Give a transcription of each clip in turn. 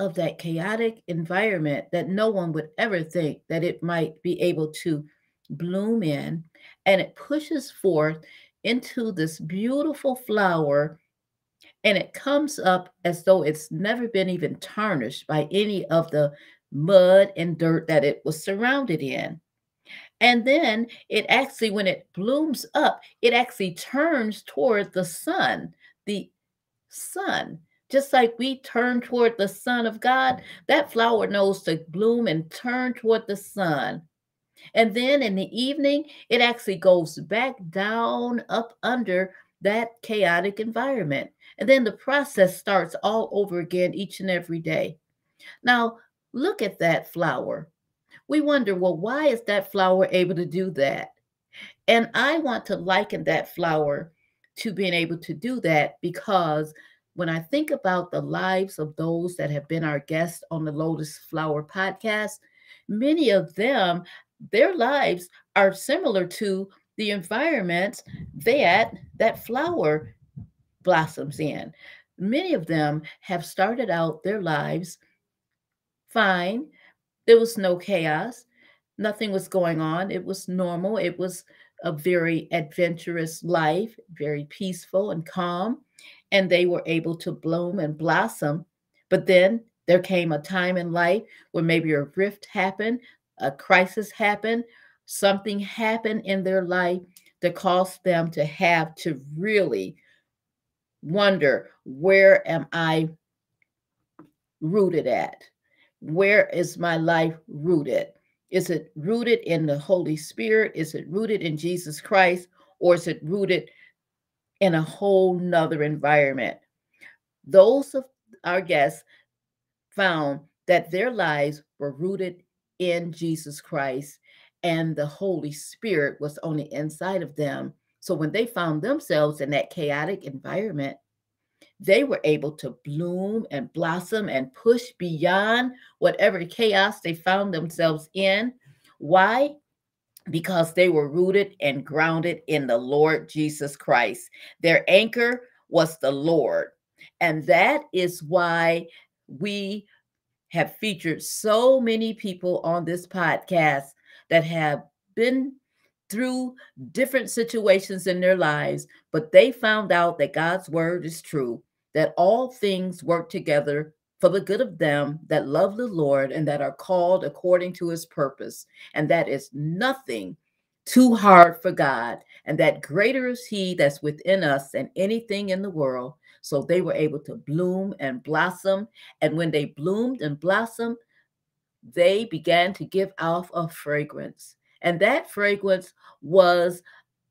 of that chaotic environment that no one would ever think that it might be able to bloom in, and it pushes forth into this beautiful flower and it comes up as though it's never been even tarnished by any of the mud and dirt that it was surrounded in. And then it actually, when it blooms up, it actually turns toward the sun, the sun. Just like we turn toward the Son of God, that flower knows to bloom and turn toward the sun. And then in the evening, it actually goes back down up under that chaotic environment. And then the process starts all over again each and every day. Now, look at that flower. We wonder, well, why is that flower able to do that? And I want to liken that flower to being able to do that because when I think about the lives of those that have been our guests on the Lotus Flower podcast, many of them, their lives are similar to the environment that that flower blossoms in. Many of them have started out their lives fine. There was no chaos. Nothing was going on. It was normal. It was a very adventurous life, very peaceful and calm. And they were able to bloom and blossom. But then there came a time in life where maybe a rift happened, a crisis happened, something happened in their life that caused them to have to really wonder where am I rooted at? Where is my life rooted? Is it rooted in the Holy Spirit? Is it rooted in Jesus Christ? Or is it rooted in a whole nother environment? Those of our guests found that their lives were rooted in Jesus Christ and the Holy Spirit was on the inside of them. So when they found themselves in that chaotic environment, they were able to bloom and blossom and push beyond whatever chaos they found themselves in. Why? Because they were rooted and grounded in the Lord Jesus Christ. Their anchor was the Lord. And that is why we have featured so many people on this podcast that have been through different situations in their lives, but they found out that God's word is true, that all things work together for the good of them that love the Lord and that are called according to his purpose, and that is nothing too hard for God, and that greater is he that's within us than anything in the world. So they were able to bloom and blossom. And when they bloomed and blossomed, they began to give off a fragrance. And that fragrance was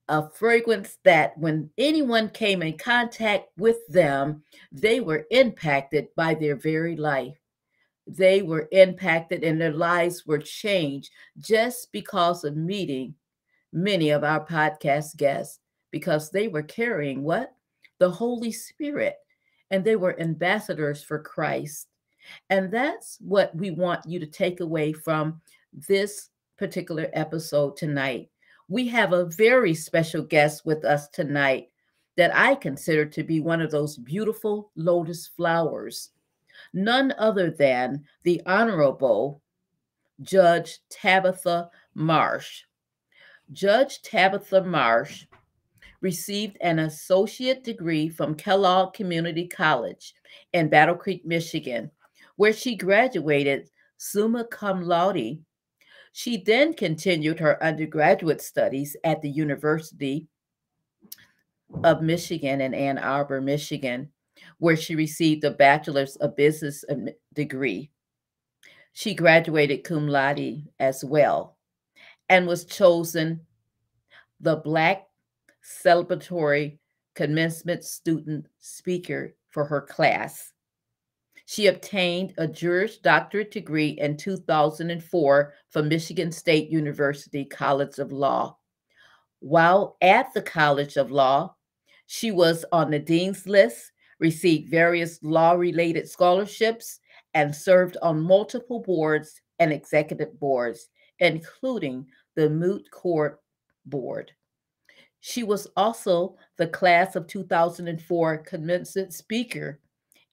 a fragrance that when anyone came in contact with them, they were impacted by their very life. They were impacted and their lives were changed just because of meeting many of our podcast guests, because they were carrying what? The Holy Spirit. And they were ambassadors for Christ. And that's what we want you to take away from this particular episode tonight. We have a very special guest with us tonight that I consider to be one of those beautiful lotus flowers. None other than the Honorable Judge Tabitha Marsh. Judge Tabitha Marsh received an associate degree from Kellogg Community College in Battle Creek, Michigan, where she graduated summa cum laude. She then continued her undergraduate studies at the University of Michigan in Ann Arbor, Michigan, where she received a bachelor's of business degree. She graduated cum laude as well and was chosen the Black celebratory commencement student speaker for her class. She obtained a Juris Doctorate degree in 2004 from Michigan State University College of Law. While at the College of Law, she was on the Dean's List, received various law related scholarships, and served on multiple boards and executive boards, including the Moot Court Board. She was also the class of 2004 commencement speaker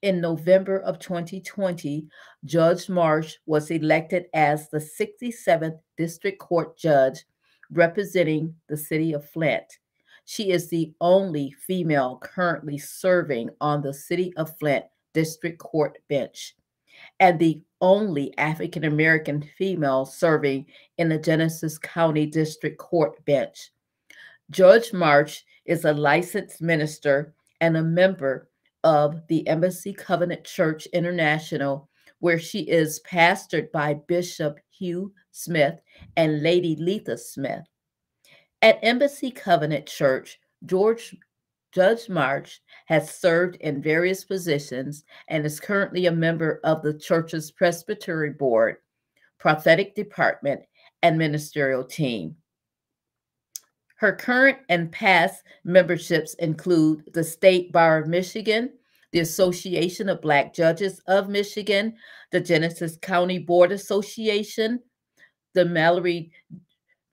in November of 2020, Judge Marsh was elected as the 67th District Court Judge representing the city of Flint. She is the only female currently serving on the City of Flint District Court bench and the only African American female serving in the Genesee County District Court bench. Judge Marsh is a licensed minister and a member of the Embassy Covenant Church International, where she is pastored by Bishop Hugh Smith and Lady Letha Smith. At Embassy Covenant Church, George Judge Marsh has served in various positions and is currently a member of the church's Presbytery Board, Prophetic Department, and Ministerial Team. Her current and past memberships include the State Bar of Michigan, the Association of Black Judges of Michigan, the Genesee County Board Association, the Mallory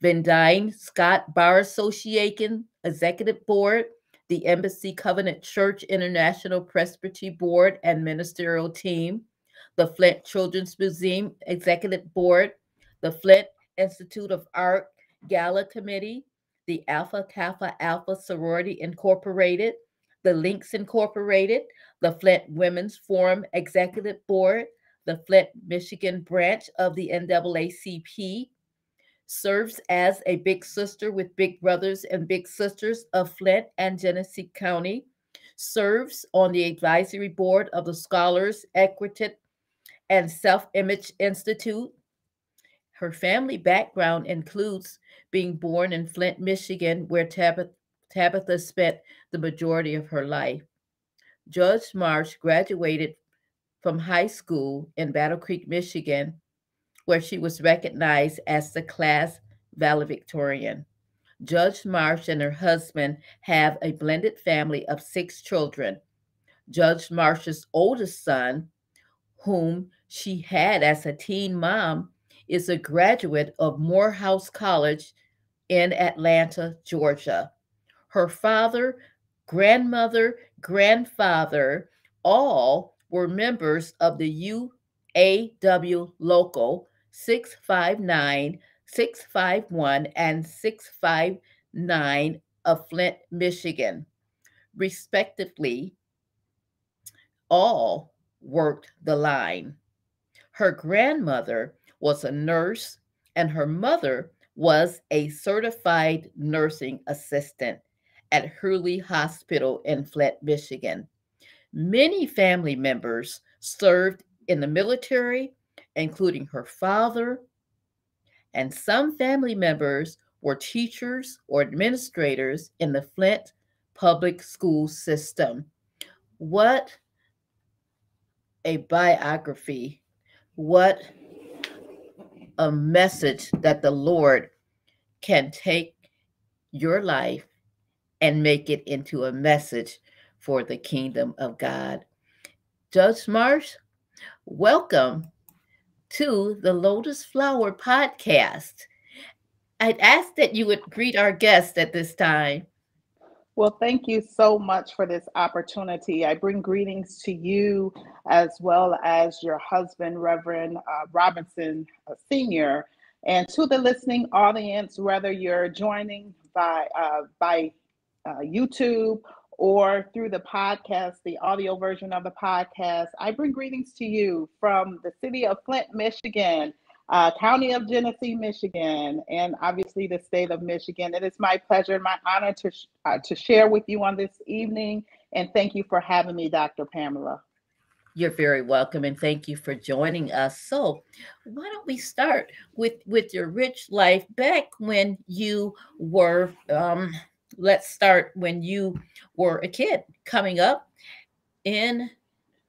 Van Scott Bar Association Executive Board, the Embassy Covenant Church International Presbytery Board and Ministerial Team, the Flint Children's Museum Executive Board, the Flint Institute of Art Gala Committee, the Alpha Kappa Alpha Sorority Incorporated, the Links Incorporated, the Flint Women's Forum Executive Board, the Flint, Michigan branch of the NAACP, serves as a big sister with Big Brothers and Big Sisters of Flint and Genesee County, serves on the advisory board of the Scholars, Equity, and Self Image Institute. Her family background includes being born in Flint, Michigan, where Tabitha, spent the majority of her life. Judge Marsh graduated from high school in Battle Creek, Michigan, where she was recognized as the class valedictorian. Judge Marsh and her husband have a blended family of six children. Judge Marsh's oldest son, whom she had as a teen mom, is a graduate of Morehouse College in Atlanta, Georgia. Her father, grandmother, grandfather, all were members of the UAW local 659, 651, and 659 of Flint, Michigan, respectively, all worked the line. Her grandmother was a nurse, and her mother was a certified nursing assistant at Hurley Hospital in Flint, Michigan. Many family members served in the military including her father, and some family members were teachers or administrators in the Flint public school system. What a biography! What a message that the Lord can take your life and make it into a message for the kingdom of God. Judge Marsh, welcome to the Lotus Flower podcast. I'd ask that you would greet our guest at this time. Well, thank you so much for this opportunity. I bring greetings to you as well as your husband, Reverend uh, Robinson uh, Sr., and to the listening audience, whether you're joining by uh, by uh, YouTube or through the podcast, the audio version of the podcast, I bring greetings to you from the city of Flint, Michigan, uh, county of Genesee, Michigan, and obviously the state of Michigan. It is my pleasure and my honor to, sh- uh, to share with you on this evening. And thank you for having me, Dr. Pamela. You're very welcome, and thank you for joining us. So, why don't we start with with your rich life back when you were um, let's start when you were a kid coming up in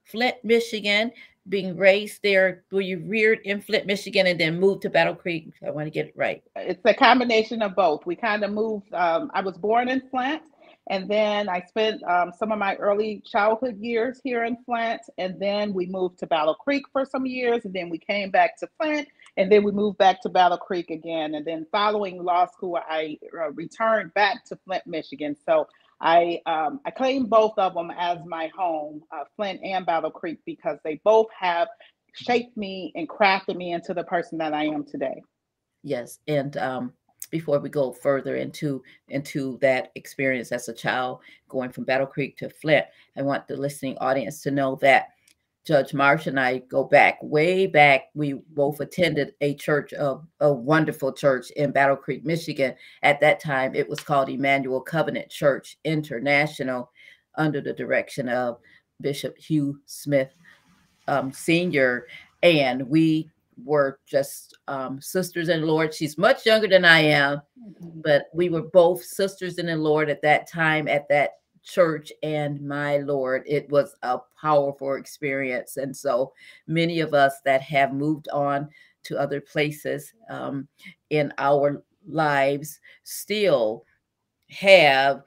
Flint, Michigan, being raised there. Were you reared in Flint, Michigan, and then moved to Battle Creek? I want to get it right. It's a combination of both. We kind of moved. Um, I was born in Flint, and then I spent um, some of my early childhood years here in Flint, and then we moved to Battle Creek for some years, and then we came back to Flint, and then we moved back to Battle Creek again. And then following law school, I uh, returned back to Flint, Michigan. So I um, I claim both of them as my home, uh, Flint and Battle Creek, because they both have shaped me and crafted me into the person that I am today. Yes, and um, before we go further into into that experience as a child going from Battle Creek to Flint, I want the listening audience to know that Judge Marsh and I go back way back. We both attended a church, a, a wonderful church in Battle Creek, Michigan. At that time, it was called Emmanuel Covenant Church International under the direction of Bishop Hugh Smith um, Sr. And we were just um, sisters in the Lord. She's much younger than I am, mm-hmm. but we were both sisters in the Lord at that time, at that church and my Lord. It was a powerful experience. And so many of us that have moved on to other places um, in our lives still have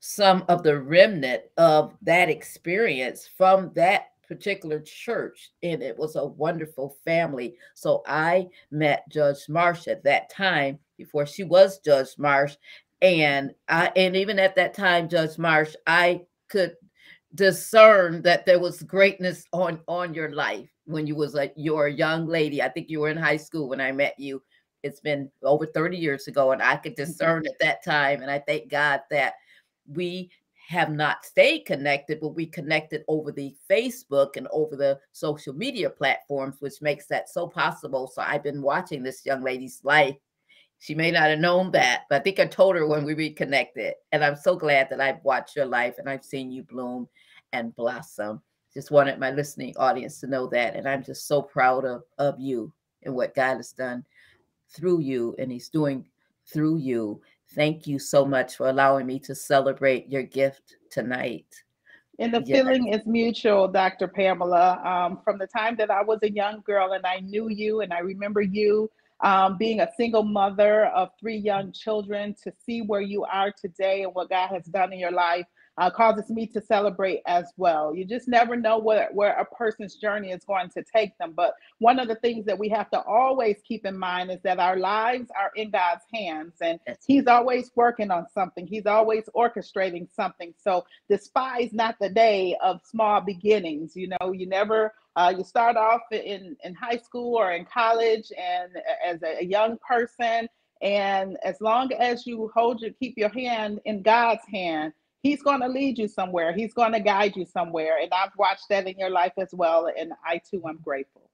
some of the remnant of that experience from that particular church and it was a wonderful family so i met judge marsh at that time before she was judge marsh and I and even at that time, Judge Marsh, I could discern that there was greatness on on your life when you was a you're a young lady. I think you were in high school when I met you. It's been over 30 years ago, and I could mm-hmm. discern at that time. And I thank God that we have not stayed connected, but we connected over the Facebook and over the social media platforms, which makes that so possible. So I've been watching this young lady's life she may not have known that, but I think I told her when we reconnected. And I'm so glad that I've watched your life and I've seen you bloom and blossom. Just wanted my listening audience to know that. And I'm just so proud of, of you and what God has done through you and He's doing through you. Thank you so much for allowing me to celebrate your gift tonight. And the yes. feeling is mutual, Dr. Pamela. Um, from the time that I was a young girl and I knew you and I remember you um, being a single mother of three young children, to see where you are today and what God has done in your life uh, causes me to celebrate as well. You just never know where, where a person's journey is going to take them. But one of the things that we have to always keep in mind is that our lives are in God's hands and He's always working on something, He's always orchestrating something. So despise not the day of small beginnings. You know, you never uh, you start off in, in high school or in college and as a, young person. And as long as you hold your, keep your hand in God's hand, He's going to lead you somewhere. He's going to guide you somewhere. And I've watched that in your life as well. And I too am grateful.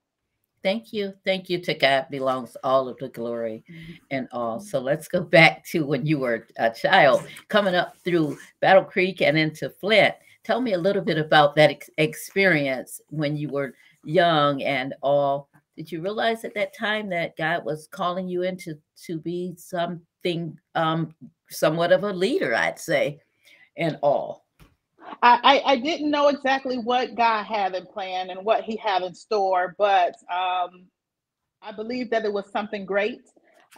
Thank you. Thank you. To God belongs all of the glory mm-hmm. and all. So let's go back to when you were a child coming up through Battle Creek and into Flint. Tell me a little bit about that ex- experience when you were young and all. Did you realize at that time that God was calling you into to be something um somewhat of a leader, I'd say, and all? I, I, didn't know exactly what God had in plan and what He had in store, but um, I believe that it was something great.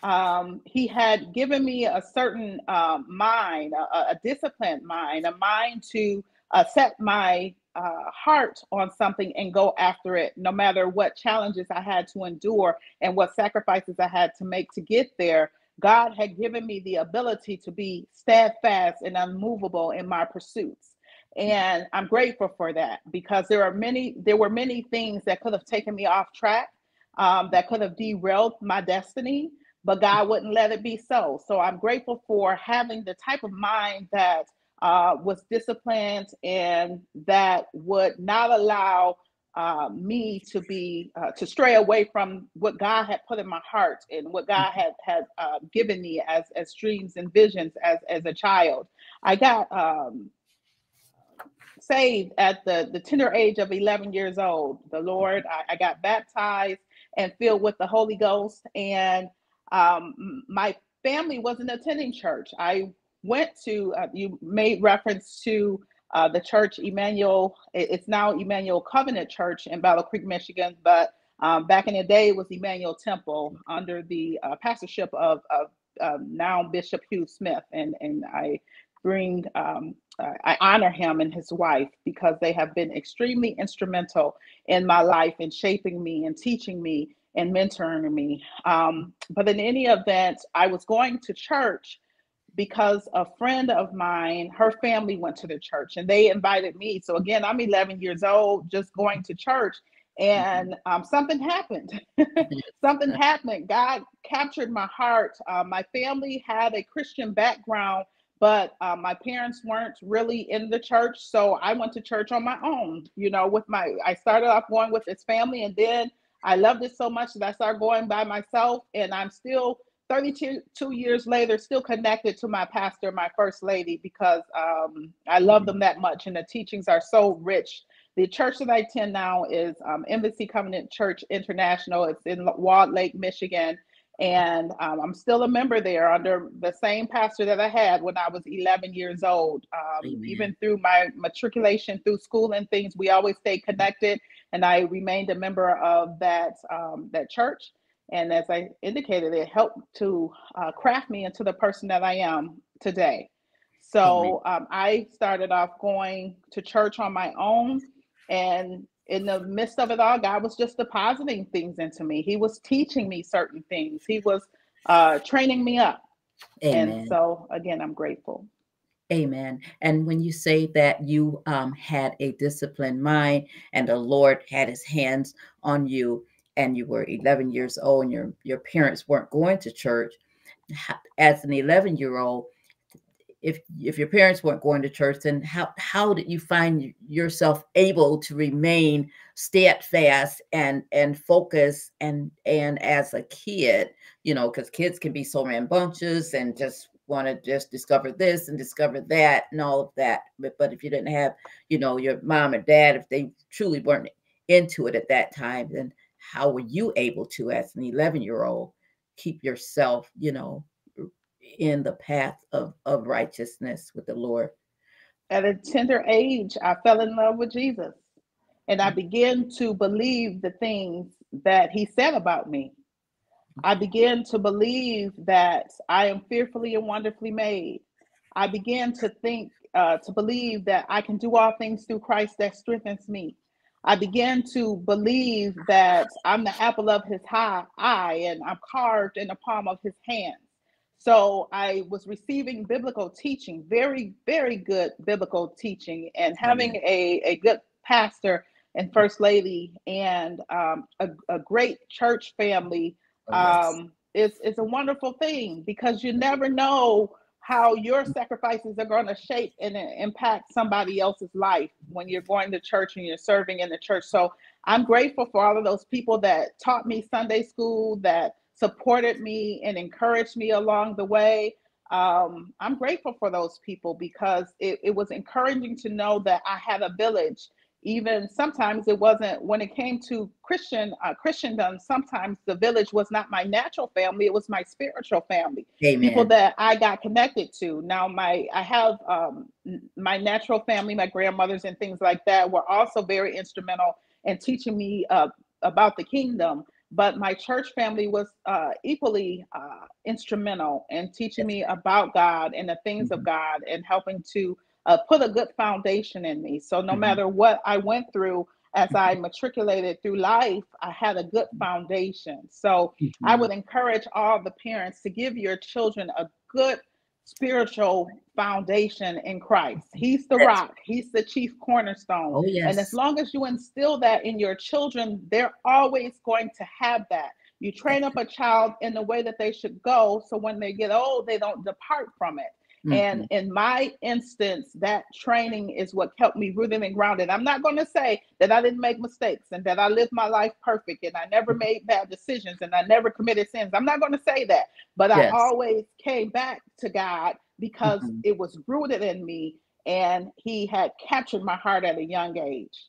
Um, he had given me a certain uh, mind, a, a disciplined mind, a mind to uh, set my uh, heart on something and go after it, no matter what challenges I had to endure and what sacrifices I had to make to get there. God had given me the ability to be steadfast and unmovable in my pursuits. And I'm grateful for that because there are many, there were many things that could have taken me off track, um, that could have derailed my destiny, but God wouldn't let it be so. So I'm grateful for having the type of mind that uh, was disciplined and that would not allow uh, me to be uh, to stray away from what God had put in my heart and what God had had uh, given me as as dreams and visions as as a child. I got um, saved at the the tender age of 11 years old. The Lord, I, I got baptized and filled with the Holy Ghost, and um, my family wasn't attending church. I went to, uh, you made reference to uh, the church Emmanuel, it's now Emmanuel Covenant Church in Battle Creek, Michigan, but um, back in the day it was Emmanuel Temple under the uh, pastorship of, of um, now Bishop Hugh Smith. And, and I bring, um, I honor him and his wife because they have been extremely instrumental in my life in shaping me and teaching me and mentoring me. Um, but in any event, I was going to church because a friend of mine, her family went to the church and they invited me. So again, I'm 11 years old, just going to church, and um, something happened. something happened. God captured my heart. Uh, my family had a Christian background, but uh, my parents weren't really in the church, so I went to church on my own. You know, with my I started off going with this family, and then I loved it so much that I started going by myself, and I'm still 32 two years later, still connected to my pastor, my first lady, because um, I love them that much, and the teachings are so rich. The church that I attend now is um, Embassy Covenant Church International. It's in Walled Lake, Michigan, and um, I'm still a member there under the same pastor that I had when I was 11 years old. Um, even through my matriculation through school and things, we always stayed connected, and I remained a member of that um, that church. And as I indicated, it helped to uh, craft me into the person that I am today. So um, I started off going to church on my own. And in the midst of it all, God was just depositing things into me. He was teaching me certain things, He was uh, training me up. Amen. And so, again, I'm grateful. Amen. And when you say that you um, had a disciplined mind and the Lord had his hands on you, and you were 11 years old and your, your parents weren't going to church, as an 11 year old, if if your parents weren't going to church, then how how did you find yourself able to remain steadfast and and focus and and as a kid, you know, because kids can be so rambunctious and just want to just discover this and discover that and all of that. But but if you didn't have, you know, your mom or dad, if they truly weren't into it at that time, then how were you able to, as an 11 year old, keep yourself, you know, in the path of, of righteousness with the Lord? At a tender age, I fell in love with Jesus and I began to believe the things that he said about me. I began to believe that I am fearfully and wonderfully made. I began to think, uh, to believe that I can do all things through Christ that strengthens me. I began to believe that I'm the apple of his high eye and I'm carved in the palm of his hand. So I was receiving biblical teaching, very, very good biblical teaching, and having a, a good pastor and first lady and um, a, a, great church family oh, um, is, is a wonderful thing because you never know how your sacrifices are going to shape and impact somebody else's life when you're going to church and you're serving in the church. So I'm grateful for all of those people that taught me Sunday school, that supported me and encouraged me along the way. Um, I'm grateful for those people because it, it was encouraging to know that I had a village even sometimes it wasn't when it came to christian uh, christendom sometimes the village was not my natural family it was my spiritual family Amen. people that i got connected to now my i have um, my natural family my grandmothers and things like that were also very instrumental in teaching me uh, about the kingdom but my church family was uh, equally uh, instrumental in teaching me about god and the things mm-hmm. of god and helping to uh, put a good foundation in me. So no mm-hmm. matter what I went through as I mm-hmm. matriculated through life, I had a good foundation. So mm-hmm. I would encourage all the parents to give your children a good spiritual foundation in Christ. He's the rock, He's the chief cornerstone. Oh, yes. And as long as you instill that in your children, they're always going to have that. You train up a child in the way that they should go so when they get old, they don't depart from it. Mm-hmm. And in my instance, that training is what kept me rooted and grounded. I'm not going to say that I didn't make mistakes and that I lived my life perfect and I never mm-hmm. made bad decisions and I never committed sins. I'm not going to say that, but yes. I always came back to God because mm-hmm. it was rooted in me and He had captured my heart at a young age.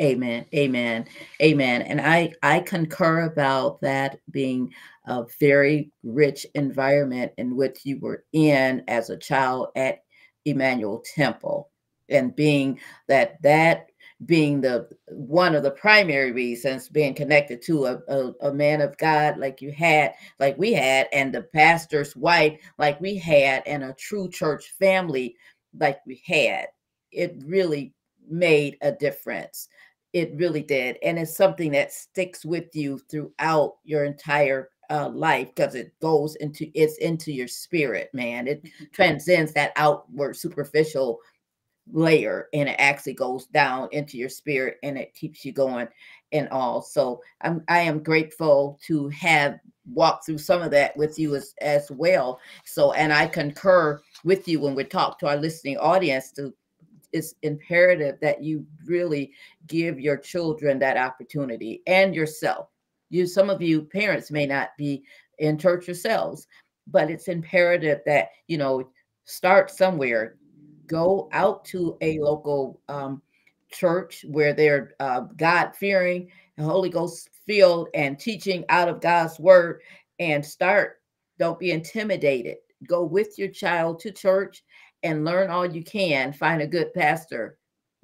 Amen. Amen. Amen. And I I concur about that being a very rich environment in which you were in as a child at Emmanuel Temple and being that that being the one of the primary reasons being connected to a, a, a, man of God like you had, like we had, and the pastor's wife like we had, and a true church family like we had, it really made a difference. It really did. And it's something that sticks with you throughout your entire uh, life because it goes into it's into your spirit, man. It transcends that outward superficial layer and it actually goes down into your spirit and it keeps you going and all. So I'm I am grateful to have walked through some of that with you as as well. So and I concur with you when we talk to our listening audience to it's imperative that you really give your children that opportunity and yourself. You some of you parents may not be in church yourselves, but it's imperative that you know start somewhere go out to a local um, church where they're uh, God fearing, and Holy Ghost filled, and teaching out of God's word, and start. Don't be intimidated. Go with your child to church and learn all you can. Find a good pastor.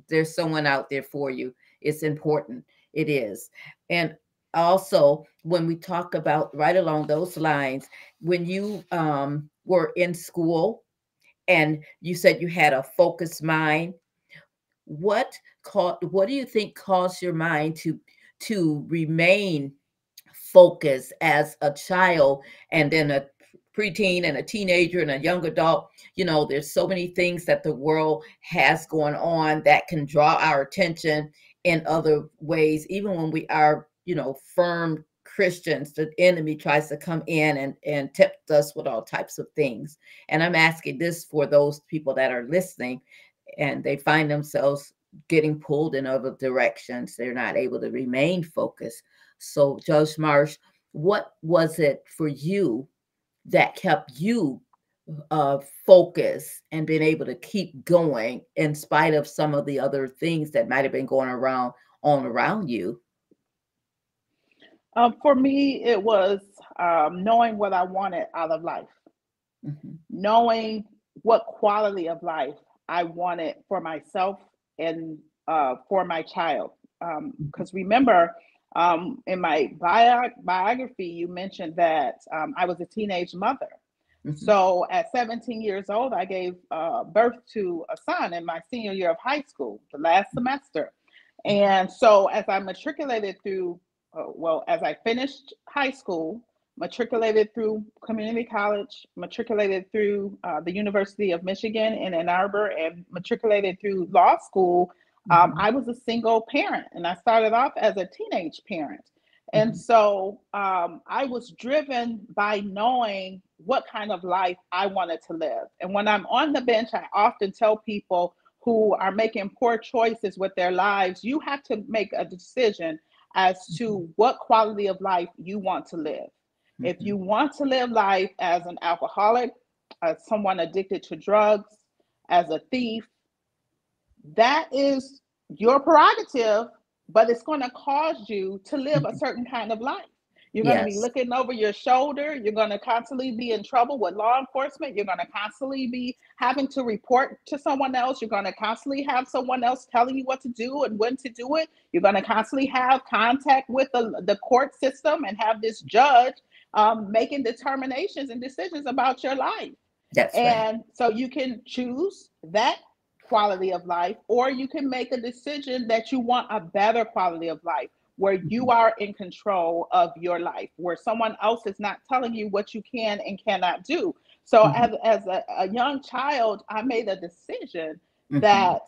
There's someone out there for you. It's important. It is. And also, when we talk about right along those lines, when you um, were in school, and you said you had a focused mind what caught what do you think caused your mind to to remain focused as a child and then a preteen and a teenager and a young adult? You know there's so many things that the world has going on that can draw our attention in other ways even when we are you know firm Christians, the enemy tries to come in and, and tempt us with all types of things. And I'm asking this for those people that are listening and they find themselves getting pulled in other directions. They're not able to remain focused. So, Judge Marsh, what was it for you that kept you uh, focused and being able to keep going in spite of some of the other things that might have been going around on around you? Um, for me, it was um, knowing what I wanted out of life, mm-hmm. knowing what quality of life I wanted for myself and uh, for my child. Because um, remember, um, in my bio- biography, you mentioned that um, I was a teenage mother. Mm-hmm. So at 17 years old, I gave uh, birth to a son in my senior year of high school, the last mm-hmm. semester. And so as I matriculated through well, as I finished high school, matriculated through community college, matriculated through uh, the University of Michigan in Ann Arbor, and matriculated through law school. Um, mm-hmm. I was a single parent, and I started off as a teenage parent. And mm-hmm. so um, I was driven by knowing what kind of life I wanted to live. And when I'm on the bench, I often tell people who are making poor choices with their lives, you have to make a decision as to mm-hmm. what quality of life you want to live. Mm-hmm. If you want to live life as an alcoholic, as someone addicted to drugs, as a thief, that is your prerogative, but it's going to cause you to live a mm-hmm. certain kind of life. You're going yes. to be looking over your shoulder. You're going to constantly be in trouble with law enforcement. You're going to constantly be having to report to someone else. You're going to constantly have someone else telling you what to do and when to do it. You're going to constantly have contact with the, the court system and have this judge um, making determinations and decisions about your life. That's and right. so you can choose that quality of life, or you can make a decision that you want a better quality of life where you mm-hmm. are in control of your life, where someone else is not telling you what you can and cannot do. So, mm-hmm. as, as a, a, young child, I made a decision mm-hmm. that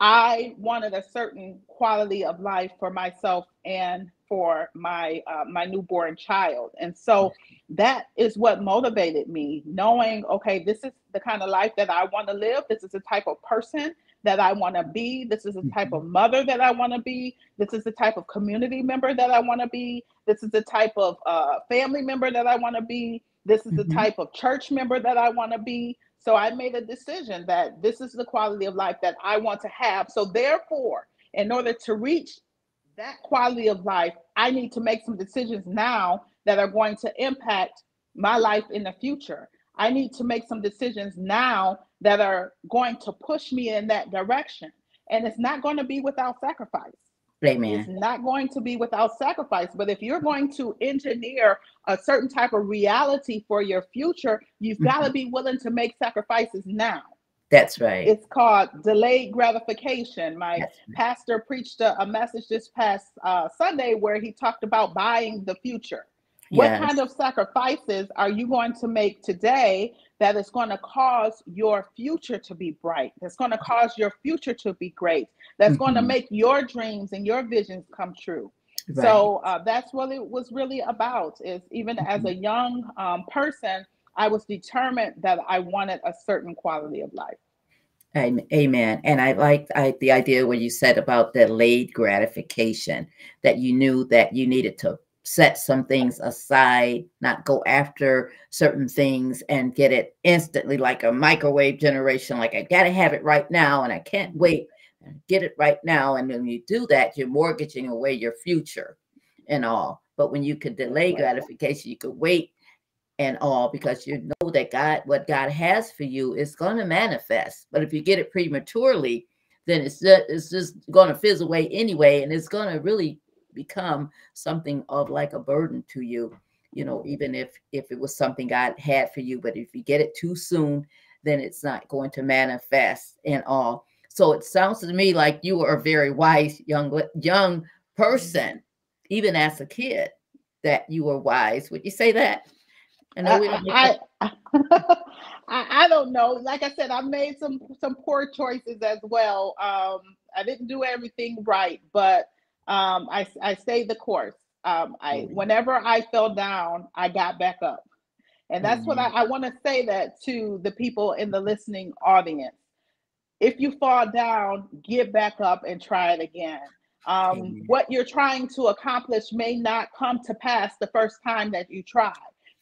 I wanted a certain quality of life for myself and for my uh, my newborn child, and so that is what motivated me. Knowing, okay, this is the kind of life that I want to live. This is the type of person that I want to be. This is the type of mm-hmm. mother that I want to be. This is the type of community member that I want to be. This is the type of uh, family member that I want to be. This is the mm-hmm. type of church member that I want to be. So I made a decision that this is the quality of life that I want to have. So therefore, in order to reach that quality of life, I need to make some decisions now that are going to impact my life in the future. I need to make some decisions now that are going to push me in that direction. And it's not going to be without sacrifice. Amen. It's not going to be without sacrifice. But if you're going to engineer a certain type of reality for your future, you've mm-hmm. got to be willing to make sacrifices now. That's right. It's called delayed gratification. My right. pastor preached a, a, message this past uh, Sunday where he talked about buying the future. What yes. kind of sacrifices are you going to make today that is going to cause your future to be bright? That's going to cause your future to be great. That's mm-hmm. going to make your dreams and your visions come true. Right. So uh, that's what it was really about. Is even mm-hmm. as a young um, person, I was determined that I wanted a certain quality of life. Amen. And I liked I, the idea when you said about the delayed gratification, that you knew that you needed to set some things aside, not go after certain things and get it instantly like a microwave generation. Like, I got to have it right now and I can't wait and get it right now. And when you do that, you're mortgaging away your future and all. But when you could delay gratification, you could wait and all because you know that God, what God has for you is going to manifest. But if you get it prematurely, then it's just, it's just going to fizz away anyway, and it's going to really become something of like a burden to you. You know, even if if it was something God had for you, but if you get it too soon, then it's not going to manifest and all. So it sounds to me like you are a very wise young young person, even as a kid, that you were wise. Would you say that? I know we don't. I, I, I, I, don't know. Like I said, I made some some poor choices as well. Um, I didn't do everything right, but um, I I stayed the course. Um, I mm-hmm. whenever I fell down, I got back up, and that's mm-hmm. what I, I want to say that to the people in the listening audience. If you fall down, get back up and try it again. Um, mm-hmm. What you're trying to accomplish may not come to pass the first time that you try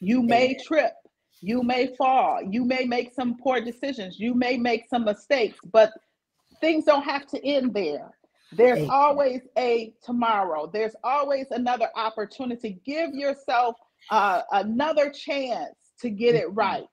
you may trip, you may fall, you may make some poor decisions, you may make some mistakes, but things don't have to end there. There's always a tomorrow. There's always another opportunity. Give yourself uh, another chance to get it mm-hmm. right.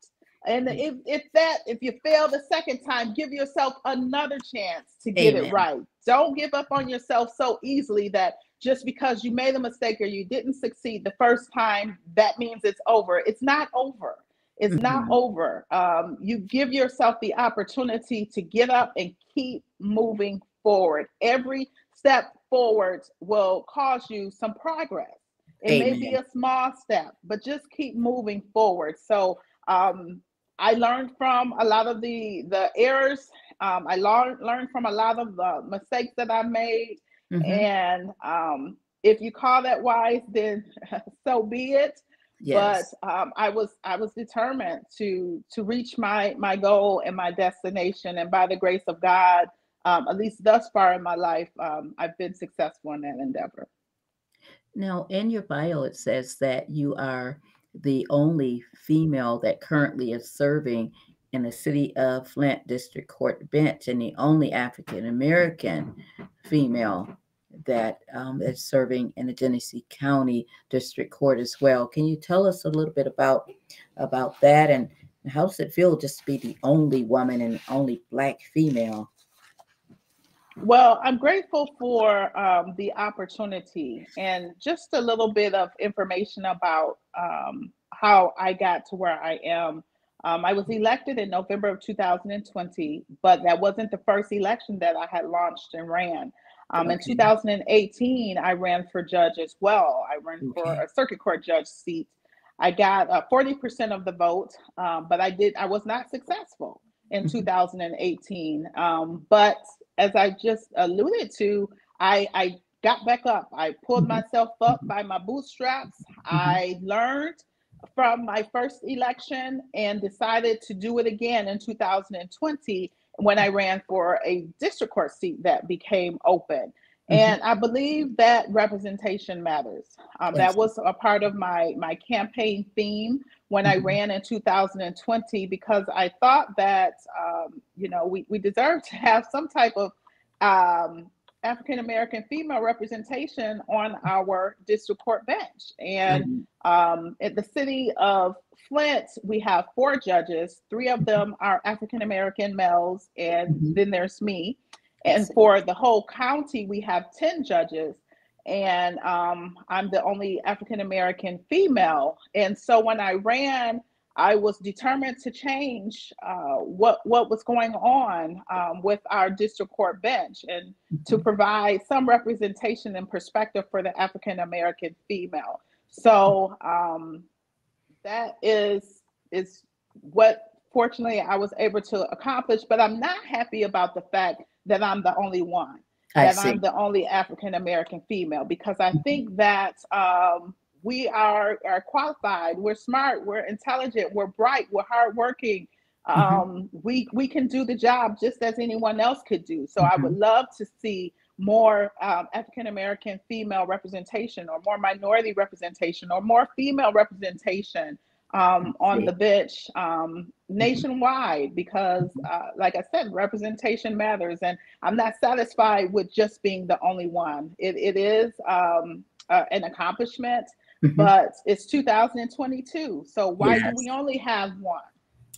And mm-hmm. if, if that if you fail the second time, give yourself another chance to get Amen. it right. Don't give up on yourself so easily that just because you made a mistake or you didn't succeed the first time, that means it's over. It's not over. It's mm-hmm. not over. Um, you give yourself the opportunity to get up and keep moving forward. Every step forward will cause you some progress. It Amen. may be a small step, but just keep moving forward. So um, I learned from a lot of the the errors. Um, I learned learned from a lot of the mistakes that I made. Mm-hmm. And um, if you call that wise, then so be it. Yes. But um, I was I was determined to to reach my my goal and my destination, and by the grace of God, um, at least thus far in my life, um, I've been successful in that endeavor. Now, in your bio, it says that you are the only female that currently is serving in the city of Flint District Court bench and the only African American female that um, is serving in the Genesee County District Court as well. Can you tell us a little bit about about that and how does it feel just to be the only woman and only black female? Well, I'm grateful for um, the opportunity and just a little bit of information about um, how I got to where I am. Um, I was elected in November of 2020, but that wasn't the first election that I had launched and ran. Um, okay. In 2018, I ran for judge as well. I ran okay. for a circuit court judge seat. I got uh, 40% of the vote, um, but I did. I was not successful in mm-hmm. 2018. Um, but as I just alluded to, I, I got back up. I pulled mm-hmm. myself up by my bootstraps. Mm-hmm. I learned from my first election and decided to do it again in 2020 when I ran for a district court seat that became open. Mm-hmm. And I believe that representation matters. Um, that was a part of my my campaign theme when mm-hmm. I ran in 2020 because I thought that um, you know we we deserve to have some type of um, African American female representation on our district court bench. And mm-hmm. um, at the city of Flint, we have four judges. Three of them are African American males, and mm-hmm. then there's me. And for the whole county, we have 10 judges. And um, I'm the only African American female. And so when I ran, I was determined to change uh, what what was going on um, with our district court bench and mm-hmm. to provide some representation and perspective for the African American female. So um, that is is what fortunately I was able to accomplish. But I'm not happy about the fact that I'm the only one, I that see. I'm the only African American female, because I mm-hmm. think that um, we are are qualified, we're smart, we're intelligent, we're bright, we're hardworking. Mm-hmm. Um, we we can do the job just as anyone else could do. So mm-hmm. I would mm-hmm. love to see more um, African American female representation, or more minority representation, or more female representation um, on the bench um, nationwide because, uh, like I said, representation matters. And I'm not satisfied with just being the only one. It, it is um, uh, an accomplishment, mm-hmm. but it's 2022. So why yes. do we only have one?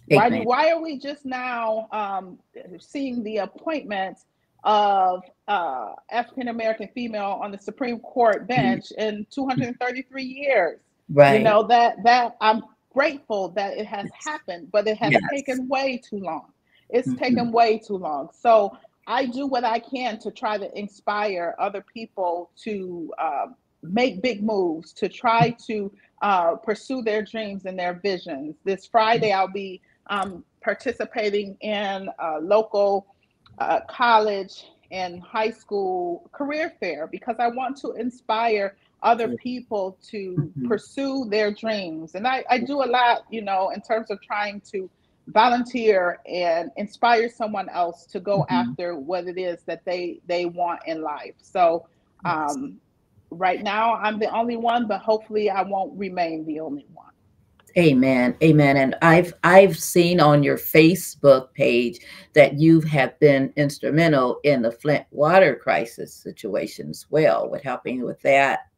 Why, do, why are we just now um, seeing the appointment of uh, African American female on the Supreme Court bench mm-hmm. in 233 years? Right. You know that that I'm grateful that it has happened, but it has yes. taken way too long. It's mm-hmm. taken way too long. So I do what I can to try to inspire other people to uh, make big moves, to try to uh, pursue their dreams and their visions. This Friday, I'll be um, participating in a local uh, college and high school career fair because I want to inspire other people to mm-hmm. pursue their dreams. And I, I do a lot, you know, in terms of trying to volunteer and inspire someone else to go mm-hmm. after what it is that they they want in life. So um, right now I'm the only one, but hopefully I won't remain the only one. Amen. Amen. And I've I've seen on your Facebook page that you have been instrumental in the Flint water crisis situation as well, with helping with that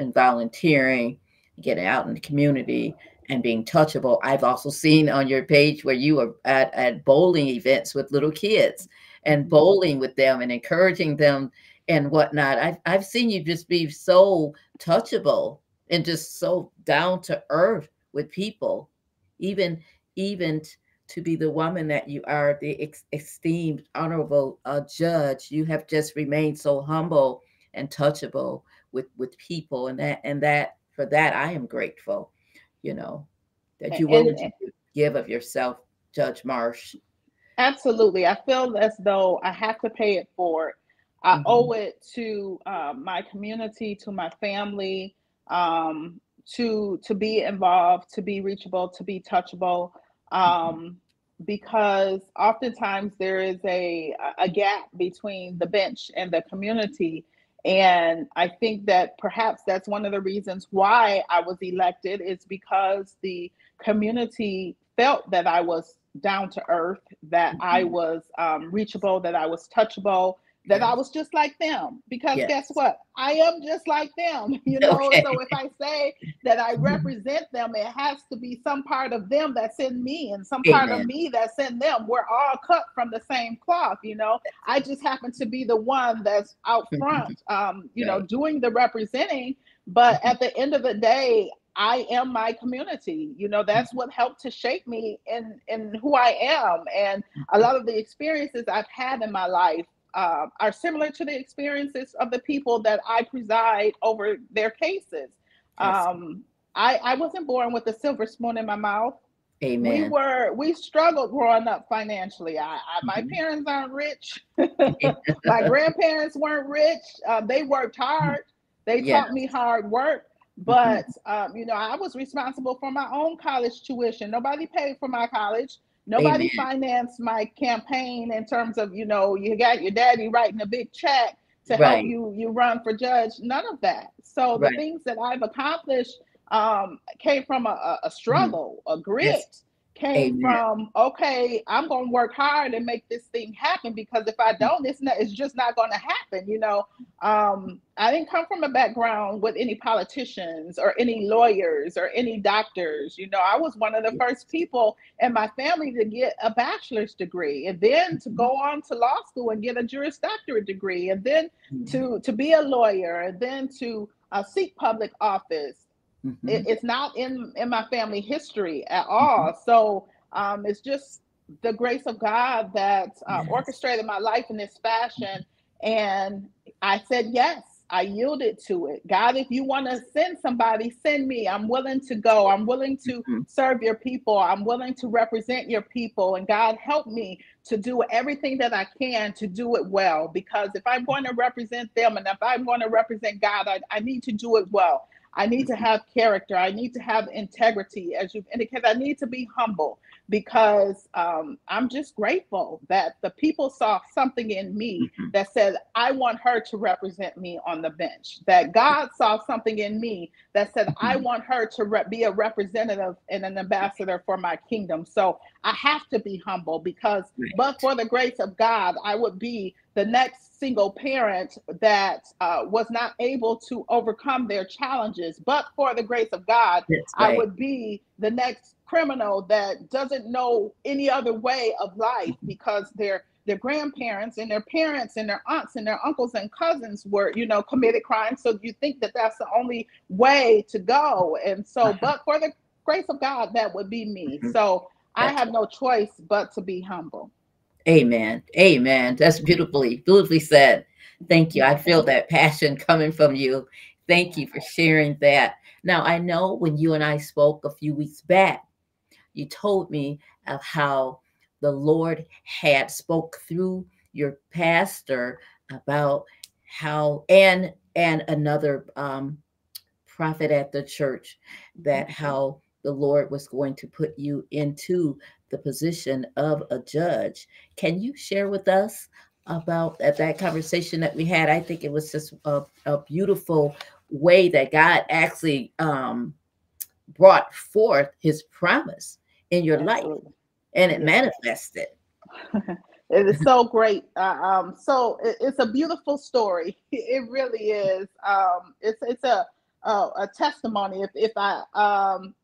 and volunteering, getting out in the community and being touchable. I've also seen on your page where you are at, at bowling events with little kids and mm-hmm. bowling with them and encouraging them and whatnot. I've, I've seen you just be so touchable and just so down to earth with people, even, even to be the woman that you are, the ex- esteemed, honorable uh, judge. You have just remained so humble and touchable with with people and that and that for that i am grateful you know that you willing to give of yourself judge marsh absolutely i feel as though i have to pay it forward i mm-hmm. owe it to uh, my community to my family um, to to be involved to be reachable to be touchable mm-hmm. um, mm-hmm. because oftentimes there is a a gap between the bench and the community and I think that perhaps that's one of the reasons why I was elected is because the community felt that I was down to earth, that mm-hmm. I was um, reachable, that I was touchable, that. I was just like them. Because yes. guess what? I am just like them. You know, okay. so if I say that I mm-hmm. represent them, it has to be some part of them that's in me and some Amen. part of me that's in them. We're all cut from the same cloth, you know. I just happen to be the one that's out front, um, you right. know, doing the representing. But mm-hmm. at the end of the day, I am my community. You know, that's what helped to shape me in in who I am. And a lot of the experiences I've had in my life uh, are similar to the experiences of the people that I preside over their cases. Yes. Um, I, I wasn't born with a silver spoon in my mouth. Amen. We were we struggled growing up financially. I, I mm-hmm. my parents aren't rich. my grandparents weren't rich. Uh, they worked hard. They taught me hard work. But mm-hmm. um, you know, I was responsible for my own college tuition. Nobody paid for my college. Nobody Amen. financed my campaign in terms of, you know, you got your daddy writing a big check to right. help you you run for judge. None of that. So right. the things that I've accomplished um, came from a, a struggle, mm. a grit. Yes came Amen. from okay i'm going to work hard and make this thing happen because if i don't it's not it's just not going to happen you know um, i didn't come from a background with any politicians or any lawyers or any doctors you know i was one of the first people in my family to get a bachelor's degree and then to go on to law school and get a juris doctorate degree and then mm-hmm. to to be a lawyer and then to uh, seek public office Mm-hmm. It, it's not in in my family history at all. Mm-hmm. So um, it's just the grace of God that uh, yes. orchestrated my life in this fashion, and I said yes. I yielded to it. God, if you want to send somebody, send me. I'm willing to go. I'm willing to mm-hmm. serve your people. I'm willing to represent your people. And God, help me to do everything that I can to do it well. Because if I'm going to represent them and if I'm going to represent God, I, I need to do it well. I need to have character. I need to have integrity, as you've indicated. I need to be humble because um, I'm just grateful that the people saw something in me mm-hmm. that said, I want her to represent me on the bench. That God saw something in me that said, I mm-hmm. want her to re- be a representative and an ambassador for my kingdom. So I have to be humble because, right. but for the grace of God, I would be the next single parent that uh, was not able to overcome their challenges. But for the grace of God, right. I would be the next criminal that doesn't know any other way of life because their their grandparents and their parents and their aunts and their uncles and cousins were you know committed crimes. So you think that that's the only way to go. And so uh-huh. but for the grace of god that would be me. Mm-hmm. so i have no choice but to be humble. Amen. Amen. That's beautifully beautifully said. Thank you. I feel that passion coming from you. Thank you for sharing that. Now i know when you and i spoke a few weeks back you told me of how the Lord had spoke through your pastor about how and and another um, prophet at the church that mm-hmm. how the Lord was going to put you into the position of a judge. Can you share with us about at that conversation that we had? I think it was just a, a beautiful way that God actually um, brought forth His promise in your Absolutely. life and it manifested. it is so great. Uh, um, so it, it's a beautiful story. It really is. Um, it's it's a a, a testimony. If if I um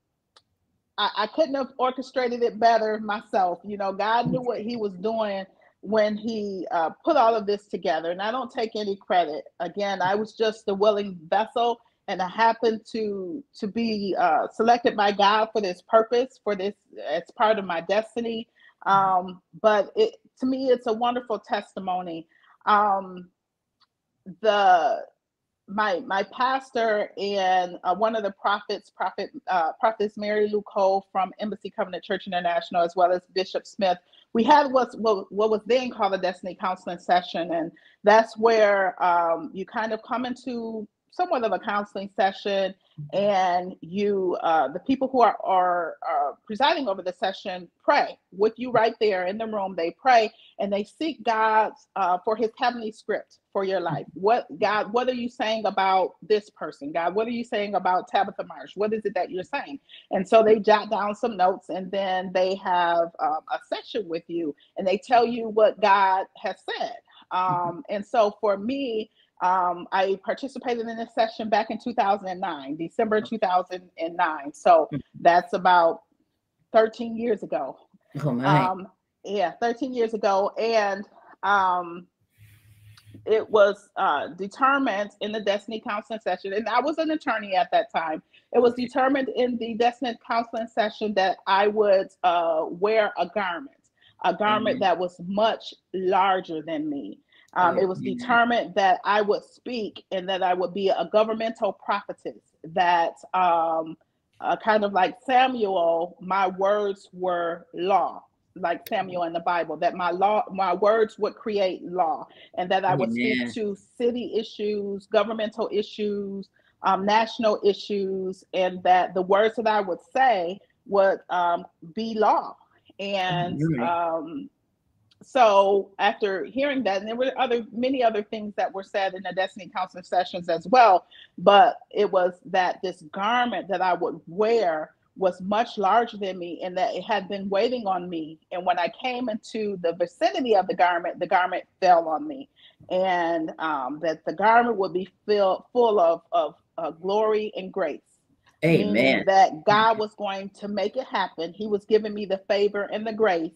I, I couldn't have orchestrated it better myself. You know, God knew what He was doing when He uh, put all of this together, and I don't take any credit. Again, I was just the willing vessel and I happened to to be uh, selected by God for this purpose, for this as part of my destiny. Um, but it, to me, it's a wonderful testimony. Um, the my my pastor and uh, one of the prophets, prophet uh, prophetess Mary Lou Cole from Embassy Covenant Church International, as well as Bishop Smith. We had what's, what what was then called a Destiny Counseling session, and that's where um, you kind of come into somewhat of a counseling session mm-hmm. and you uh, the people who are, are, are presiding over the session pray with you right there in the room they pray and they seek god uh, for his heavenly script for your life mm-hmm. what god what are you saying about this person god what are you saying about tabitha marsh what is it that you're saying and so they jot down some notes and then they have um, a session with you and they tell you what god has said mm-hmm. um, and so for me um, I participated in this session back in 2009, December 2009. So hmm. that's about 13 years ago. Oh my. Um, yeah, 13 years ago. And um, it was uh, determined in the Destiny Counseling session, and I was an attorney at that time. It was determined in the Destiny Counseling session that I would uh, wear a garment, a garment mm-hmm. that was much larger than me. Um, it was determined that I would speak and that I would be a governmental prophetess, that um, uh, kind of like Samuel, my words were law, like Samuel in the Bible, that my law, my words would create law, and that I would Amen. speak to city issues, governmental issues, um, national issues, and that the words that I would say would um, be law. And um, so after hearing that, and there were other many other things that were said in the Destiny Counseling sessions as well, but it was that this garment that I would wear was much larger than me and that it had been waiting on me. And when I came into the vicinity of the garment, the garment fell on me. And um, that the garment would be filled full of, of uh, glory and grace. Amen. That God was going to make it happen. He was giving me the favor and the grace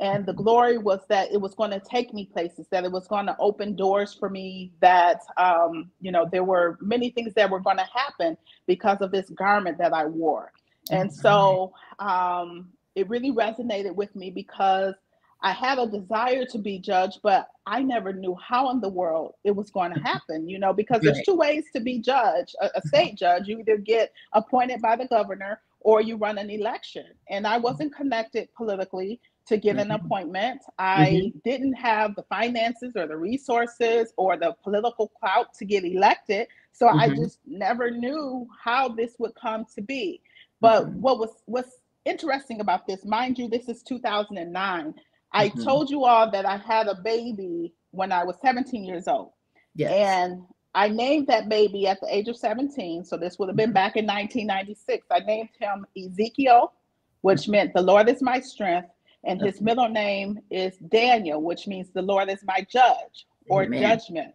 and the glory was that it was going to take me places that it was going to open doors for me that um, you know there were many things that were going to happen because of this garment that i wore and so um, it really resonated with me because I had a desire to be judged, but I never knew how in the world it was going to mm-hmm. happen, you know, because there's two ways to be judged a, a mm-hmm. state judge. You either get appointed by the governor or you run an election. And I wasn't connected politically to get an mm-hmm. appointment. I mm-hmm. didn't have the finances or the resources or the political clout to get elected. So mm-hmm. I just never knew how this would come to be. But mm-hmm. what was what's interesting about this, mind you, this is 2009. I mm-hmm. told you all that I had a baby when I was 17 years old. Yes. And I named that baby at the age of 17. So this would have been mm-hmm. back in 1996. I named him Ezekiel, which meant the Lord is my strength. And his middle name is Daniel, which means the Lord is my judge or Amen. judgment.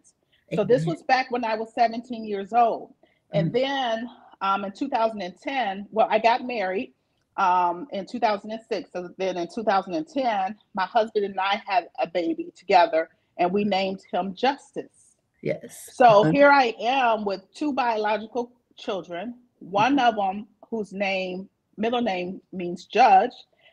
So this was back when I was 17 years old. And mm. then um, in 2010, well, I got married um, in 2006. So then in 2010, my husband and I had a baby together and we named him Justice. Yes. So uh-huh. here I am with two biological children, one of them whose name, middle name means judge,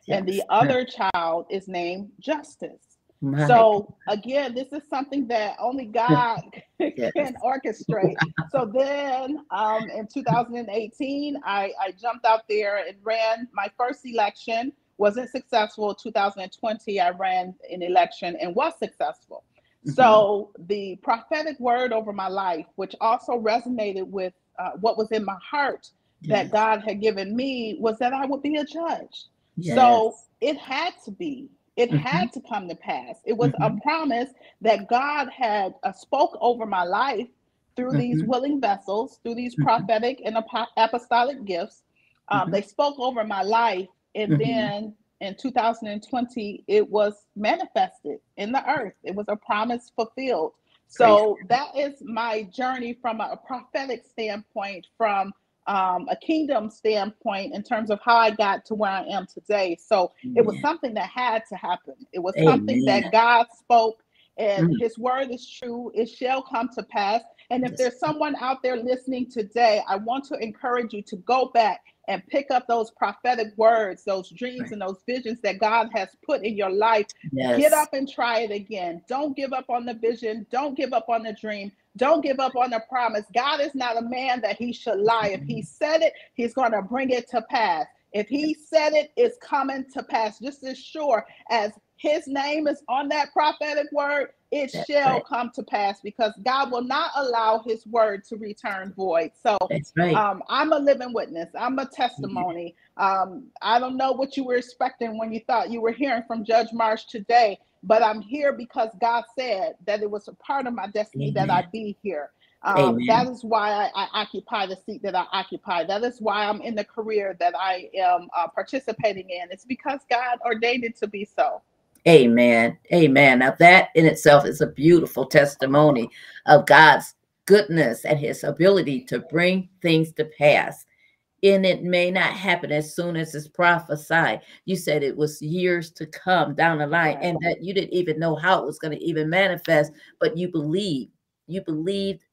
yes. and the other child is named Justice. My so again, this is something that only God yes. can orchestrate. so then um, in 2018, I, I jumped out there and ran my first election. Wasn't successful. 2020, I ran an election and was successful. Mm-hmm. So the prophetic word over my life, which also resonated with uh, what was in my heart yes. that God had given me, was that I would be a judge. Yes. So it had to be it mm-hmm. had to come to pass. It was mm-hmm. a promise that God had uh, spoke over my life through mm-hmm. these willing vessels, through these mm-hmm. prophetic and ap- apostolic gifts. Um, mm-hmm. they spoke over my life, and mm-hmm. then in 2020, it was manifested in the earth. It was a promise fulfilled. So that is my journey from a, a prophetic standpoint, from um, a kingdom standpoint in terms of how I got to where I am today. So Amen. it was something that had to happen. It was Amen. something that God spoke, and mm. His word is true. It shall come to pass. And if yes. there's someone out there listening today, I want to encourage you to go back and pick up those prophetic words, those dreams, right. and those visions that God has put in your life. Yes. Get up and try it again. Don't give up on the vision. Don't give up on the dream. Don't give up on the promise. God is not a man that he should lie. If he said it, he's going to bring it to pass. If he said it, it's coming to pass just as sure as his name is on that prophetic word, it That's shall right. come to pass because God will not allow his word to return void. So right. um, I'm a living witness. I'm a testimony. Mm-hmm. Um, I don't know what you were expecting when you thought you were hearing from Judge Marsh today, but I'm here because God said that it was a part of my destiny that I be here. Um, that is why I, I, occupy the seat that I occupy. That is why I'm in the career that I am uh, participating in. It's because God ordained it to be so. Amen. Amen. Now, that in itself is a beautiful testimony of God's goodness and his ability to bring things to pass and it may not happen as soon as it's prophesied. You said it was years to come down the line, and that you didn't even know how it was going to even manifest, but you believed. You believed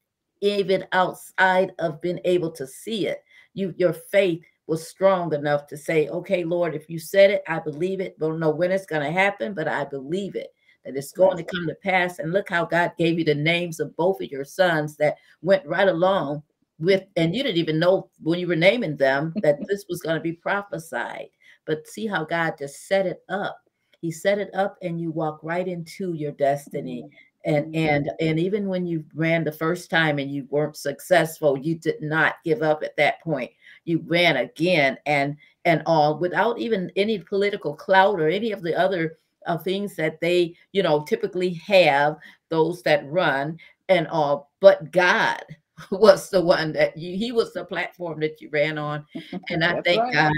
even outside of being able to see it. You your faith was strong enough to say, okay, Lord, if you said it, I believe it. Don't know when it's going to happen, but I believe it that it's going to come to pass. And look how God gave you the names of both of your sons that went right along with and you didn't even know when you were naming them that this was going to be prophesied. But see how god just set it up. He set it up and you walk right into your destiny. And mm-hmm. and and even when you ran the first time and you weren't successful you did not give up at that point. You ran again and and all without even any political clout or any of the other uh, things that they you know typically have those that run and all. But god was the one that you he was the platform that you ran on. And i thank right. god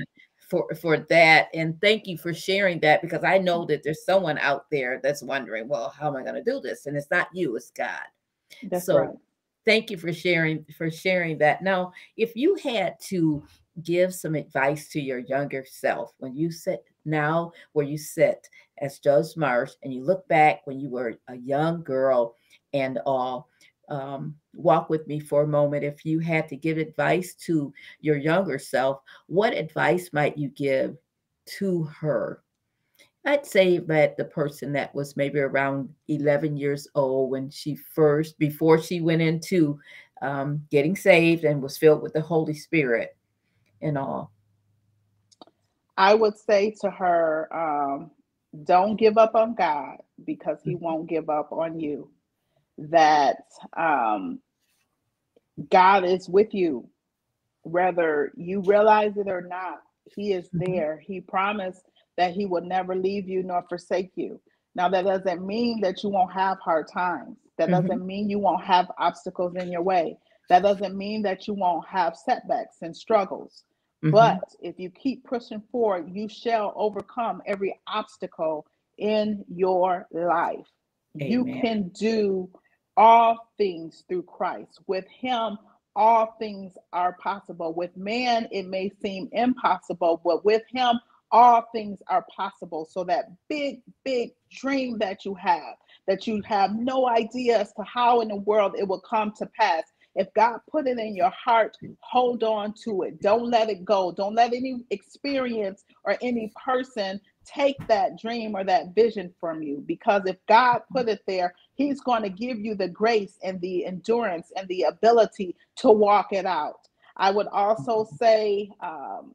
for for that. And thank you for sharing that because i know that there's someone out there that's wondering well how am i going to do this? And it's not you it's god. That's so right. thank you for sharing for sharing that. Now if you had to give some advice to your younger self when you sit now where you sit as Judge Marsh and you look back when you were a young girl and all um, walk with me for a moment. If you had to give advice to your younger self, what advice might you give to her? I'd say that the person that was maybe around 11 years old when she first, before she went into um, getting saved and was filled with the Holy Spirit and all. I would say to her, um, don't give up on God because He mm-hmm. won't give up on you. That um, God is with you, whether you realize it or not. He is mm-hmm. there. He promised that He will never leave you nor forsake you. Now, that doesn't mean that you won't have hard times. That mm-hmm. doesn't mean you won't have obstacles in your way. That doesn't mean that you won't have setbacks and struggles. Mm-hmm. But if you keep pushing forward, you shall overcome every obstacle in your life. Amen. You can do all things through Christ. With Him, all things are possible. With man, it may seem impossible, but with Him, all things are possible. So that big, big dream that you have, that you have no idea as to how in the world it will come to pass. If God put it in your heart, hold on to it. Don't let it go. Don't let any experience or any person take that dream or that vision from you. Because if God put it there, He's going to give you the grace and the endurance and the ability to walk it out. I would also say, um,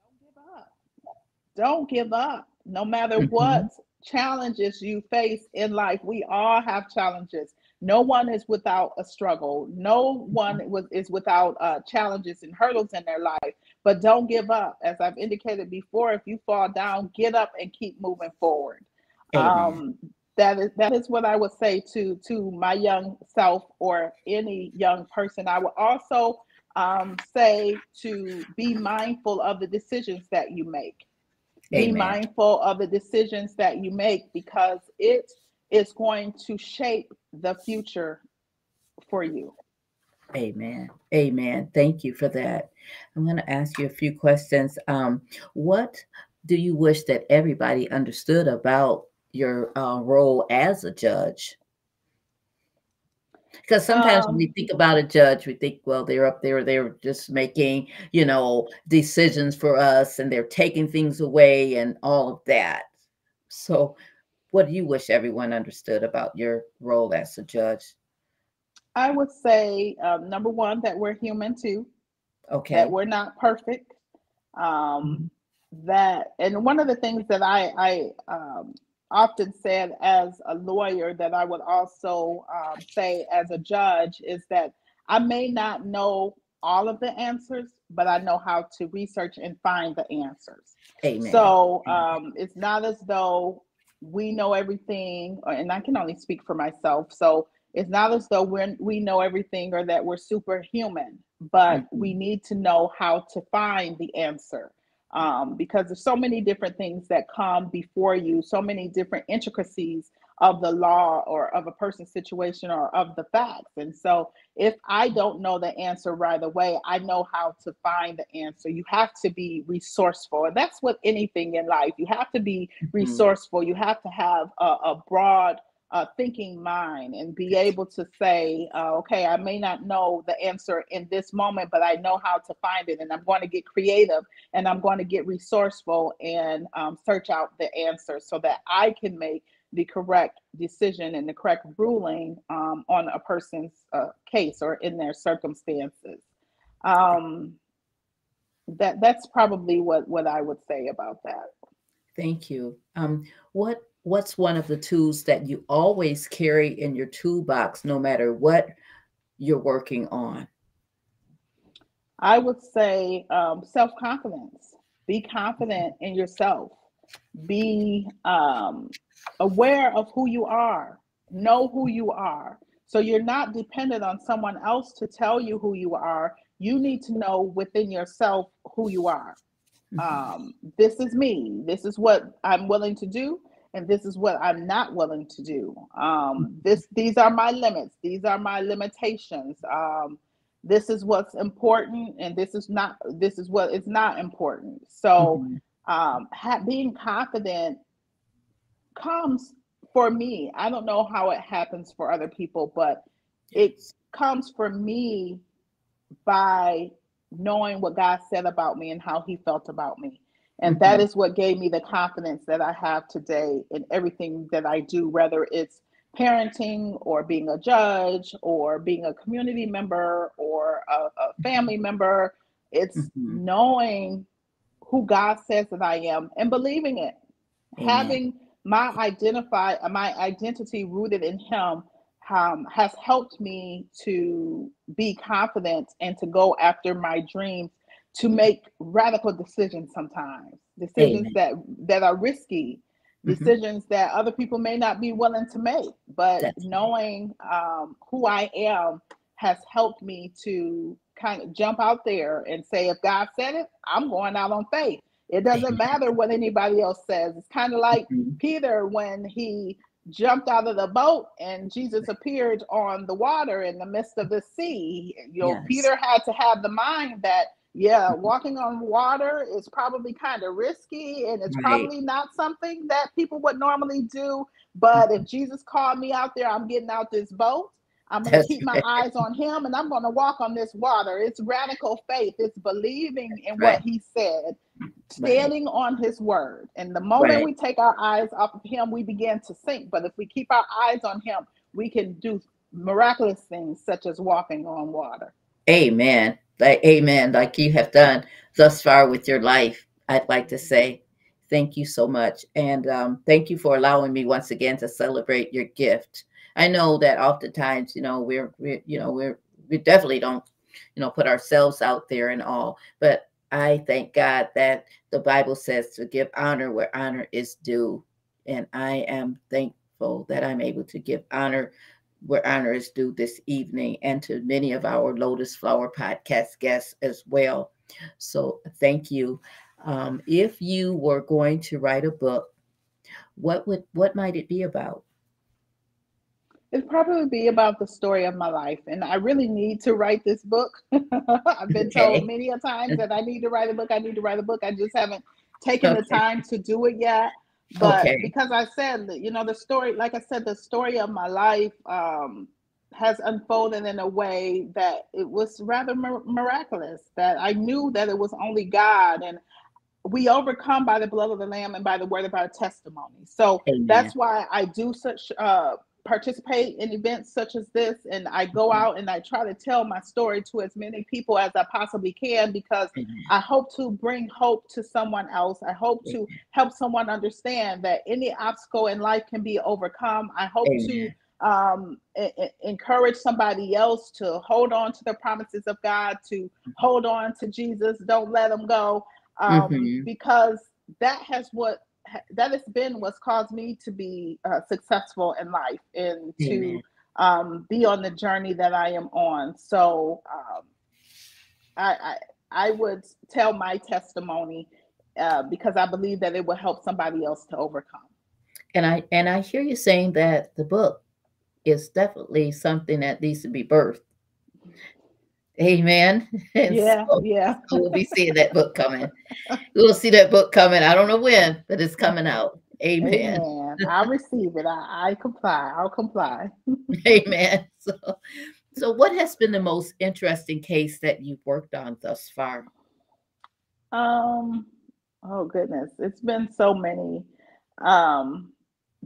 don't give up. Don't give up. No matter mm-hmm. what challenges you face in life, we all have challenges. No one is without a struggle. No one mm-hmm. was is without uh, challenges and hurdles in their life. But don't give up. As I've indicated before, if you fall down, get up and keep moving forward. Um, that is that is what I would say to to my young self or any young person. I would also um, say to be mindful of the decisions that you make. Amen. Be mindful of the decisions that you make because it is going to shape the future for you. Amen. Amen. Thank you for that. I'm going to ask you a few questions. Um, what do you wish that everybody understood about your uh, role as a judge? Because sometimes um, when we um think about a judge, we think, well, they're up there, they're just making, you know, decisions for us and they're taking things away and all of that. So, what do you wish everyone understood about your role as a judge? I would say um, number one that we're human too. Okay. That we're not perfect. Um, mm-hmm. That and one of the things that I I um, often said as a lawyer that I would also um, say as a judge is that I may not know all of the answers, but I know how to research and find the answers. Amen. So um, it's not as though we know everything, and I can only speak for myself. So it's not as though we're, we know everything or that we're superhuman, but mm-hmm. we need to know how to find the answer. Um, because there's so many different things that come before you, so many different intricacies of the law or of a person's situation or of the facts. And so if I don't know the answer right away, I know how to find the answer. You have to be resourceful. And that's what anything in life. You have to be mm-hmm. resourceful. You have to have a, a broad uh, thinking mind and be able to say, uh, okay, I may not know the answer in this moment, but I know how to find it. And I'm going to get creative and I'm going to get resourceful and um, search out the answer so that I can make the correct decision and the correct ruling um, on a person's uh, case or in their circumstances. Um, that that's probably what what I would say about that. Thank you. Um, what what's one of the tools that you always carry in your toolbox, no matter what you're working on? I would say um, self confidence. Be confident in yourself. Be um, aware of who you are, know who you are. So you're not dependent on someone else to tell you who you are. You need to know within yourself who you are. Mm-hmm. Um, this is me. This is what I'm willing to do, and this is what I'm not willing to do. Um, this, these are my limits. These are my limitations. Um, this is what's important, and this is not. This is what is not important. So, mm-hmm. um, ha- being confident comes for me. I don't know how it happens for other people, but it comes for me by knowing what God said about me and how he felt about me. And mm-hmm. that is what gave me the confidence that I have today in everything that I do, whether it's parenting or being a judge or being a community member or a, a family member. It's mm-hmm. knowing who God says that I am and believing it. Amen. Having my identify my identity rooted in him um, has helped me to be confident and to go after my dreams to make radical decisions sometimes decisions Amen. that that are risky mm-hmm. decisions mm-hmm. that other people may not be willing to make but That's knowing um, who i am has helped me to kind of jump out there and say if god said it i'm going out on faith it doesn't matter what anybody else says. It's kind of like mm-hmm. Peter when he jumped out of the boat and Jesus appeared on the water in the midst of the sea. You know, yes. Peter had to have the mind that, yeah, mm-hmm. walking on water is probably kind of risky and it's right. probably not something that people would normally do. But if Jesus called me out there, I'm getting out this boat. I'm going to keep my eyes on him and I'm going to walk on this water. It's radical faith. It's believing in right. what he said, standing right. on his word. And the moment right. we take our eyes off of him, we begin to sink. But if we keep our eyes on him, we can do miraculous things such as walking on water. Amen. Like, amen. Like you have done thus far with your life, I'd like to say. Thank you so much. And um, thank you for allowing me once again to celebrate your gift I know that oftentimes, you know, we're, we're you know, we're, we definitely don't, you know, put ourselves out there and all, but I thank God that the Bible says to give honor where honor is due. And I am thankful that I'm able to give honor where honor is due this evening and to many of our Lotus Flower podcast guests as well. So thank you. Um, if you were going to write a book, what would what might it be about? It'd probably be about the story of my life. And I really need to write this book. I've been okay. told many a times that I need to write a book. I need to write a book. I just haven't taken okay. the time to do it yet. But okay. because I said, you know, the story, like I said, the story of my life um, has unfolded in a way that it was rather mir- miraculous, that I knew that it was only God. And we overcome by the blood of the lamb and by the word of our testimony. So Amen. that's why I do such uh, participate in events such as this and I go mm-hmm. out and I try to tell my story to as many people as I possibly can because mm-hmm. I hope to bring hope to someone else. I hope to help someone understand that any obstacle in life can be overcome. I hope to um, encourage somebody else to hold on to the promises of God, to mm-hmm. hold on to Jesus, don't let them go, um, mm-hmm. because that has what that has been what's caused me to be uh, successful in life and to um, be on the journey that I am on. So um, I, I, I would tell my testimony uh, because I believe that it will help somebody else to overcome. And I and I hear you saying that the book is definitely something that needs to be birthed. Amen. And yeah, so, yeah. so we'll be seeing that book coming. We'll see that book coming. I don't know when, but it's coming out. Amen. Amen. I'll receive it. I, I comply. I'll comply. Amen. So, so what has been the most interesting case that you've worked on thus far? Um, oh goodness, it's been so many. Um,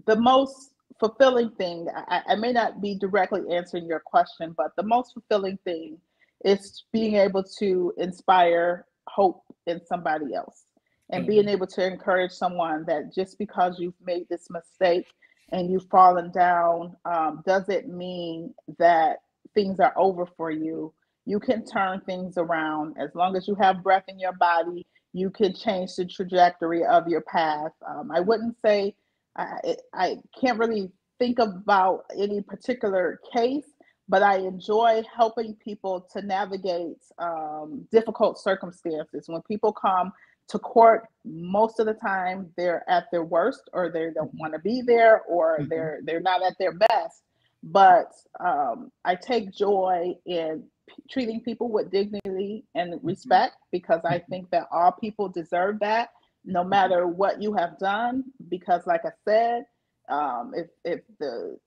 the most fulfilling thing, I, I may not be directly answering your question, but the most fulfilling thing it's being able to inspire hope in somebody else and mm-hmm. being able to encourage someone that just because you've made this mistake and you've fallen down um, doesn't mean that things are over for you. You can turn things around as long as you have breath in your body. You can change the trajectory of your path. Um, I wouldn't say I, I can't really think about any particular case, but I enjoy helping people to navigate um, difficult circumstances. When people come to court, most of the time they're at their worst, or they don't want to be there, or mm-hmm. they're they're not at their best. But um, I take joy in p- treating people with dignity and mm-hmm. respect because I mm-hmm. think that all people deserve that, no matter what you have done. Because, like I said, um, if if the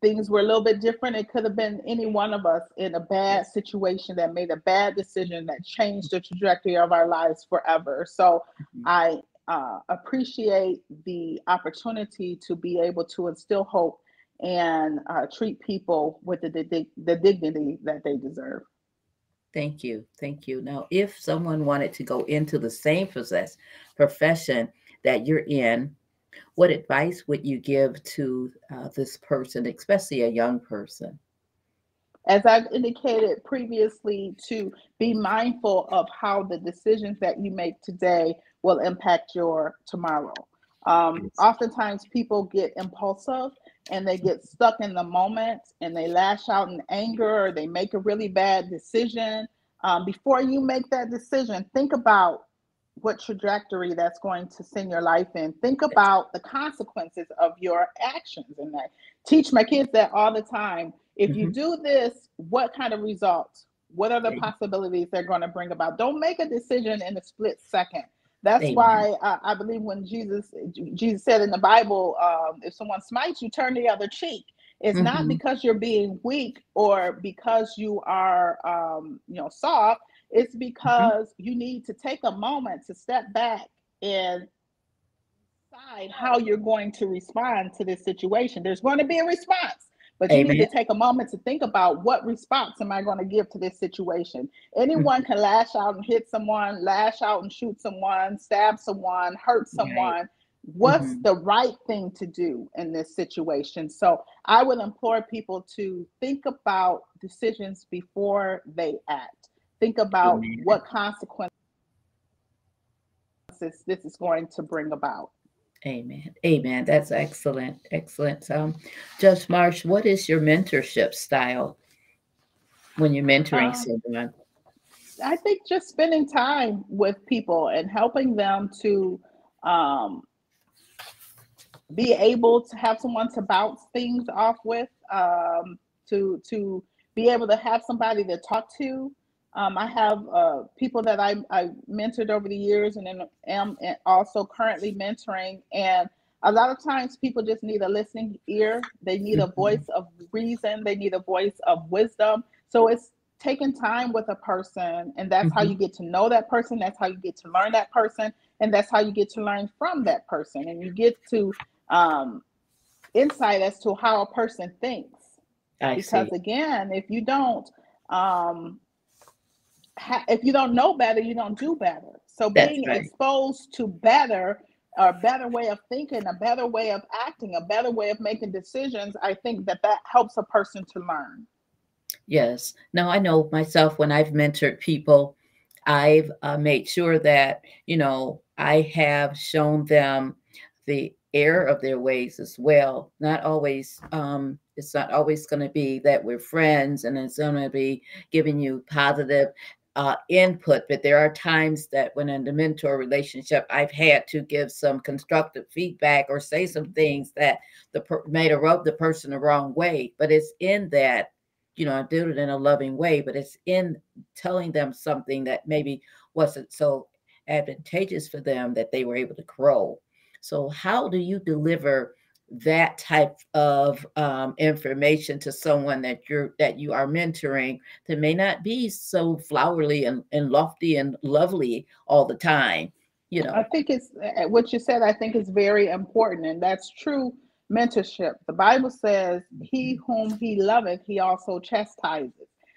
things were a little bit different. It could have been any one of us in a bad situation that made a bad decision that changed the trajectory of our lives forever. So mm-hmm. I uh, appreciate the opportunity to be able to instill hope and uh, treat people with the, the, the dignity that they deserve. Thank you. Thank you. Now, if someone wanted to go into the same possess, profession that you're in, what advice would you give to uh, this person, especially a young person? As I've indicated previously, to be mindful of how the decisions that you make today will impact your tomorrow. Um, oftentimes, people get impulsive and they get stuck in the moment and they lash out in anger or they make a really bad decision. Um, before you make that decision, think about what trajectory that's going to send your life in. Think about the consequences of your actions and that. Teach my kids that all the time. If mm-hmm. you do this, what kind of results? What are the possibilities they're going to bring about? Don't make a decision in a split second. That's Amen. why uh, I believe when Jesus Jesus said in the Bible, um, if someone smites you, turn the other cheek. It's mm-hmm. not because you're being weak or because you are um, you know soft. It's mm-hmm. because mm-hmm. you need to take a moment to step back and decide how you're going to respond to this situation. There's going to be a response. But you need to take a moment to think about what response am I going to give to this situation. Anyone mm-hmm. can lash out and hit someone, lash out and shoot someone, stab someone, hurt someone. Right. What's mm-hmm. the right thing to do in this situation? So I would implore people to think about decisions before they act. Think about Amen. what consequences this is going to bring about. Amen. Amen. That's excellent. Excellent. Um, Judge Marsh, what is your mentorship style when you're mentoring um, someone? I think just spending time with people and helping them to um, be able to have someone to bounce things off with, um, to to be able to have somebody to talk to, um, I have uh, people that I, I mentored over the years and then am also currently mentoring. And a lot of times people just need a listening ear. They need a mm-hmm. voice of reason. They need a voice of wisdom. So it's taking time with a person and that's mm-hmm. how you get to know that person. That's how you get to learn that person. And that's how you get to learn from that person. And you get to um, insight as to how a person thinks. I because see. again, if you don't, um, ha- if you don't know better, you don't do better. So being right. exposed to better, a better way of thinking, a better way of acting, a better way of making decisions, I think that that helps a person to learn. Yes. Now I know myself when I've mentored people, I've uh, made sure that you know I have shown them the error of their ways as well. Not always, um, it's not always going to be that we're friends and it's going to be giving you positive uh, input, but there are times that when in the mentor relationship, I've had to give some constructive feedback or say some things that the per- made a rub the person the wrong way. But it's in that, you know, I did it in a loving way, but it's in telling them something that maybe wasn't so advantageous for them that they were able to grow. So, how do you deliver that type of um, information to someone that you're that you are mentoring that may not be so flowery and, and lofty and lovely all the time you know i think it's what you said i think is very important and that's true mentorship the bible says he mm-hmm. whom he loveth he also chastises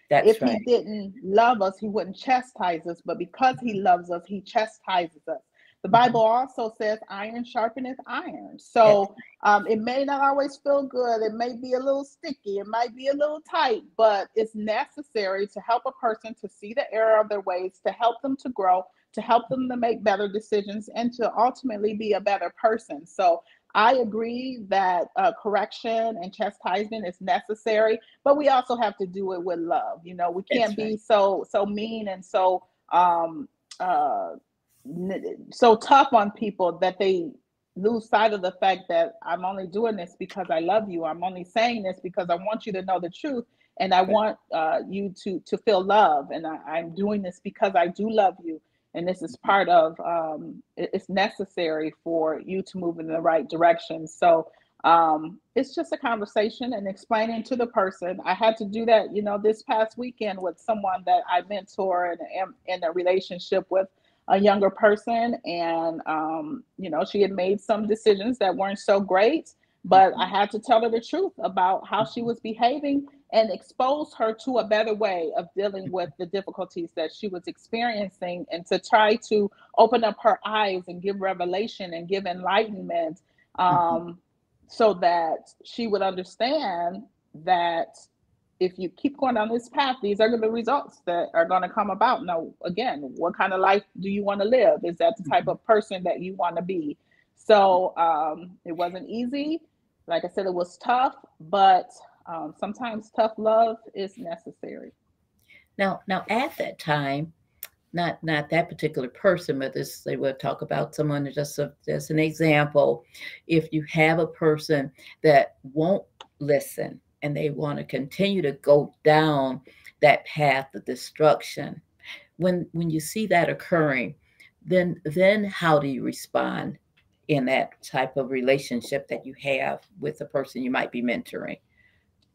that's if right. he didn't love us he wouldn't chastise us but because he loves us he chastises us the Bible also says iron sharpeneth iron. So um, it may not always feel good. It may be a little sticky. It might be a little tight, but it's necessary to help a person to see the error of their ways, to help them to grow, to help them to make better decisions, and to ultimately be a better person. So I agree that uh, correction and chastisement is necessary, but we also have to do it with love. You know, we can't right. be so so mean and so um, uh, so tough on people that they lose sight of the fact that I'm only doing this because I love you. I'm only saying this because I want you to know the truth and I want uh, you to to feel love. And I, am doing this because I do love you. And this is part of um, it's necessary for you to move in the right direction. So um, it's just a conversation and explaining to the person. I had to do that, you know, this past weekend with someone that I mentor and am in a relationship with a younger person, and um, you know, she had made some decisions that weren't so great. But I had to tell her the truth about how she was behaving and expose her to a better way of dealing with the difficulties that she was experiencing and to try to open up her eyes and give revelation and give enlightenment mm-hmm. um, so that she would understand that if you keep going down this path, these are the results that are going to come about. Now, again, what kind of life do you want to live? Is that the type mm-hmm. of person that you want to be? So um, it wasn't easy. Like I said, it was tough, but um, sometimes tough love is necessary. Now, now at that time, not not that particular person, but this they would talk about someone just a, just an example. If you have a person that won't listen and they want to continue to go down that path of destruction, when when you see that occurring, then then how do you respond in that type of relationship that you have with the person you might be mentoring?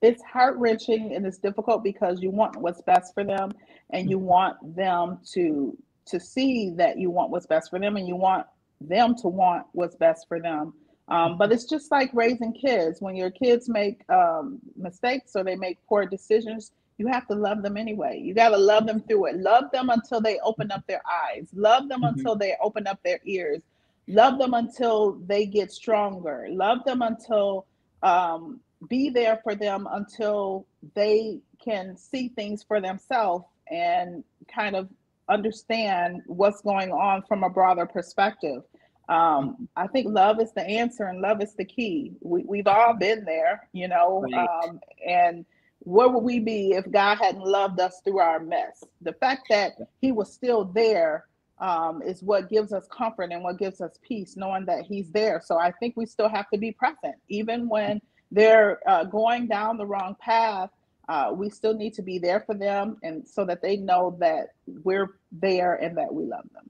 it's heart wrenching and it's difficult because you want what's best for them and you mm-hmm. want them to to see that you want what's best for them and you want them to want what's best for them um, but it's just like raising kids. When your kids make um, mistakes or they make poor decisions you have to love them anyway. You got to love them through it. Love them until they open up their eyes. Love them mm-hmm. until they open up their ears. Love them until they get stronger. Love them until um, be there for them until they can see things for themselves and kind of understand what's going on from a broader perspective. Um, I think love is the answer and love is the key. We, we've all been there, you know, um, and where would we be if God hadn't loved us through our mess? The fact that He was still there um, is what gives us comfort and what gives us peace, knowing that He's there. So I think we still have to be present, even when they're uh, going down the wrong path, uh, we still need to be there for them and so that they know that we're there and that we love them.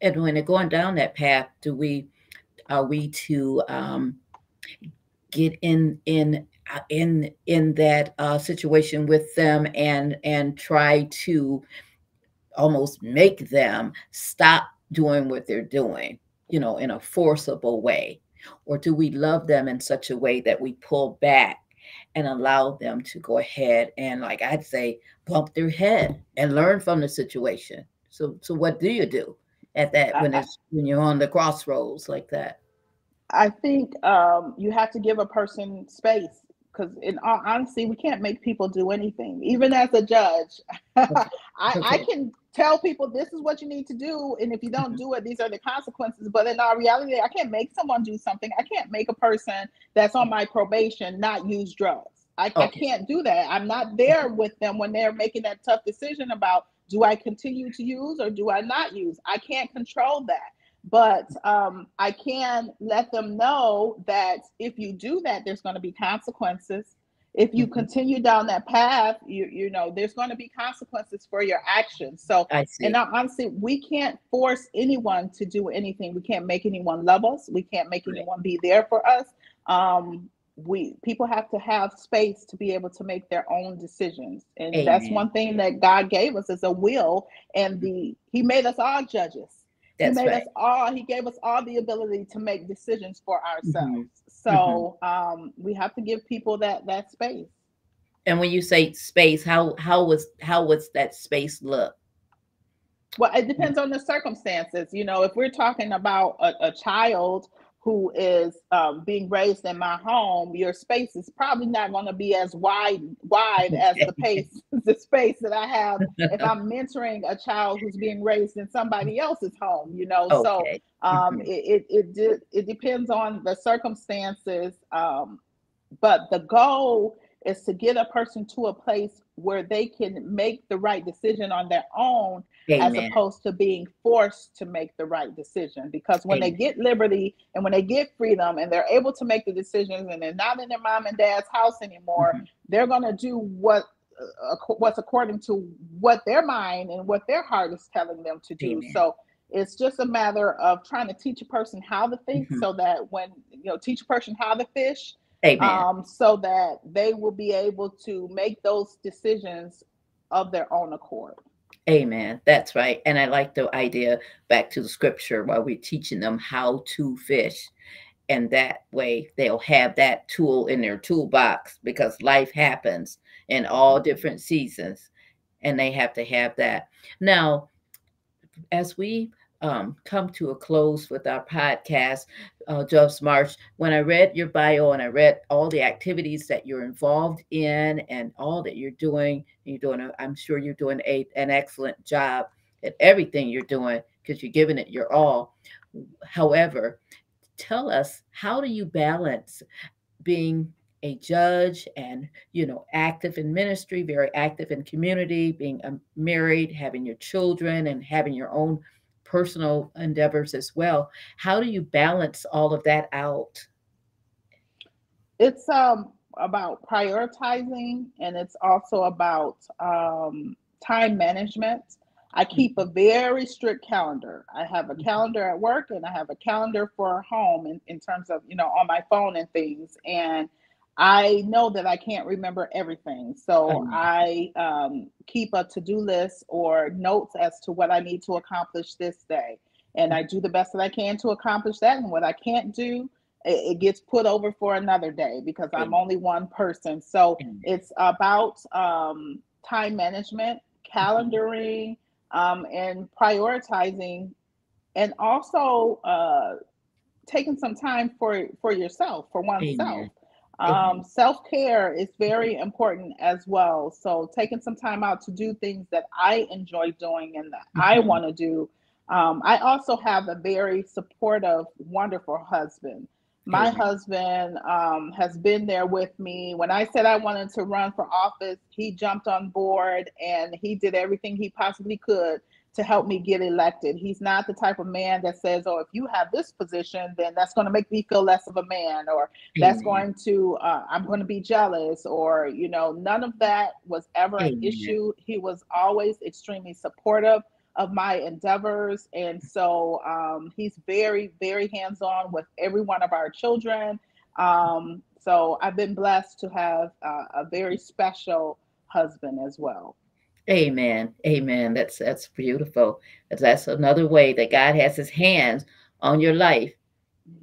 And when they're going down that path, do we are we to um, get in in uh, in in that uh, situation with them and and try to almost make them stop doing what they're doing, you know, in a forcible way? Or do we love them in such a way that we pull back and allow them to go ahead and, like I'd say, bump their head and learn from the situation? So, so what do you do at that when it's when you're on the crossroads like that? I think um, you have to give a person space because in all honesty, we can't make people do anything. Even as a judge, okay. I, okay. I, can tell people this is what you need to do, and if you don't mm-hmm. do it, these are the consequences. But in our reality, I can't make someone do something. I can't make a person that's on my probation not use drugs. I, okay. I can't do that. I'm not there with them when they're making that tough decision about do I continue to use or do I not use. I can't control that but um, I can let them know that if you do that, there's going to be consequences. If you mm-hmm. continue down that path, you you know there's going to be consequences for your actions. So, and honestly, we can't force anyone to do anything. We can't make anyone love us. We can't make right. anyone be there for us. Um, we people have to have space to be able to make their own decisions, and Amen. that's one thing that God gave us is a will, and the He made us all judges. That's he made right. us all, he gave us all the ability to make decisions for mm-hmm. ourselves. Mm-hmm. So mm-hmm. um, we have to give people that that space. And when you say space, how how was how was that space look? Well, it depends on the circumstances. You know, if we're talking about a, a child who is um, being raised in my home, your space is probably not going to be as wide wide as the pace the space that I have if I'm mentoring a child who's being raised in somebody else's home. You know, okay. so um, mm-hmm. it it it, it depends on the circumstances, um, but the goal is to get a person to a place where they can make the right decision on their own Amen. as opposed to being forced to make the right decision. Because when Amen. they get liberty and when they get freedom and they're able to make the decisions and they're not in their mom and dad's house anymore, mm-hmm. they're going to do what uh, what's according to what their mind and what their heart is telling them to do. Amen. So it's just a matter of trying to teach a person how to think mm-hmm. so that when you know teach a person how to fish. Um, so that they will be able to make those decisions of their own accord. Amen. That's right. And I like the idea back to the scripture while we're teaching them how to fish. And that way they'll have that tool in their toolbox because life happens in all different seasons. And they have to have that. Now, as we um, come to a close with our podcast, uh, Judge Marsh. When I read your bio and I read all the activities that you're involved in and all that you're doing, you're doing. A, I'm sure you're doing a, an excellent job at everything you're doing because you're giving it your all. However, tell us how do you balance being a judge and you know active in ministry very active in community being um, married having your children and having your own personal endeavors as well. How do you balance all of that out? It's um, about prioritizing and it's also about um, time management. I keep a mm-hmm. very strict calendar. I have a mm-hmm. calendar at work and I have a calendar for home in, in terms of, you know, on my phone and things. And I know that I can't remember everything. So I um, keep a to do list or notes as to what I need to accomplish this day. And I do the best that I can to accomplish that. And what I can't do, it, it gets put over for another day because I'm only one person. So it's about um, time management, mm-hmm. calendaring, um, and prioritizing, and also uh, taking some time for for yourself, for oneself. Amen. Um, Self care is very important as well. So, taking some time out to do things that I enjoy doing and that mm-hmm. I want to do. Um, I also have a very supportive, wonderful husband. My mm-hmm. husband um, has been there with me. When I said I wanted to run for office, he jumped on board and he did everything he possibly could to help me get elected. He's not the type of man that says, "Oh, if you have this position, then that's going to make me feel less of a man," or "That's going to uh, I'm going to be jealous," or you know, none of that was ever an issue. He was always extremely supportive of my endeavors, and so um, he's very, very hands-on with every one of our children. Um, so I've been blessed to have uh, a very special husband as well. Amen. Amen. That's that's beautiful. That's another way that God has his hands on your life.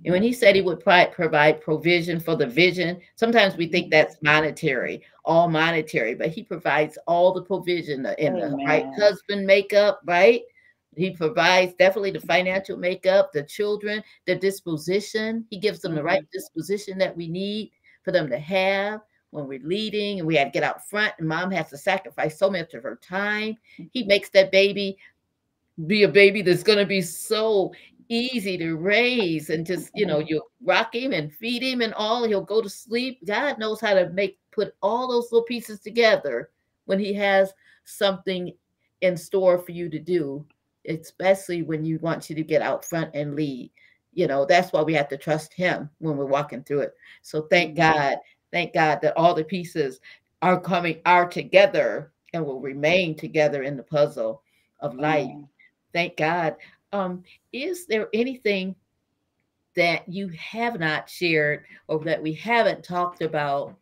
And when he said he would provide provision for the vision, sometimes we think that's monetary, all monetary, but he provides all the provision in the right husband makeup, right? He provides definitely the financial makeup, the children, the disposition. He gives them the right mm-hmm. disposition that we need for them to have when we're leading and we had to get out front and mom has to sacrifice so much of her time. He makes that baby be a baby that's going to be so easy to raise and just you know mm-hmm. you rock him and feed him and all he'll go to sleep. God knows how to make put all those little pieces together when he has something in store for you to do especially when you want you to get out front and lead. You know that's why we have to trust him when we're walking through it. So thank mm-hmm. god Thank God that all the pieces are coming are together and will remain together in the puzzle of life. Thank God. Um, is there anything that you have not shared or that we haven't talked about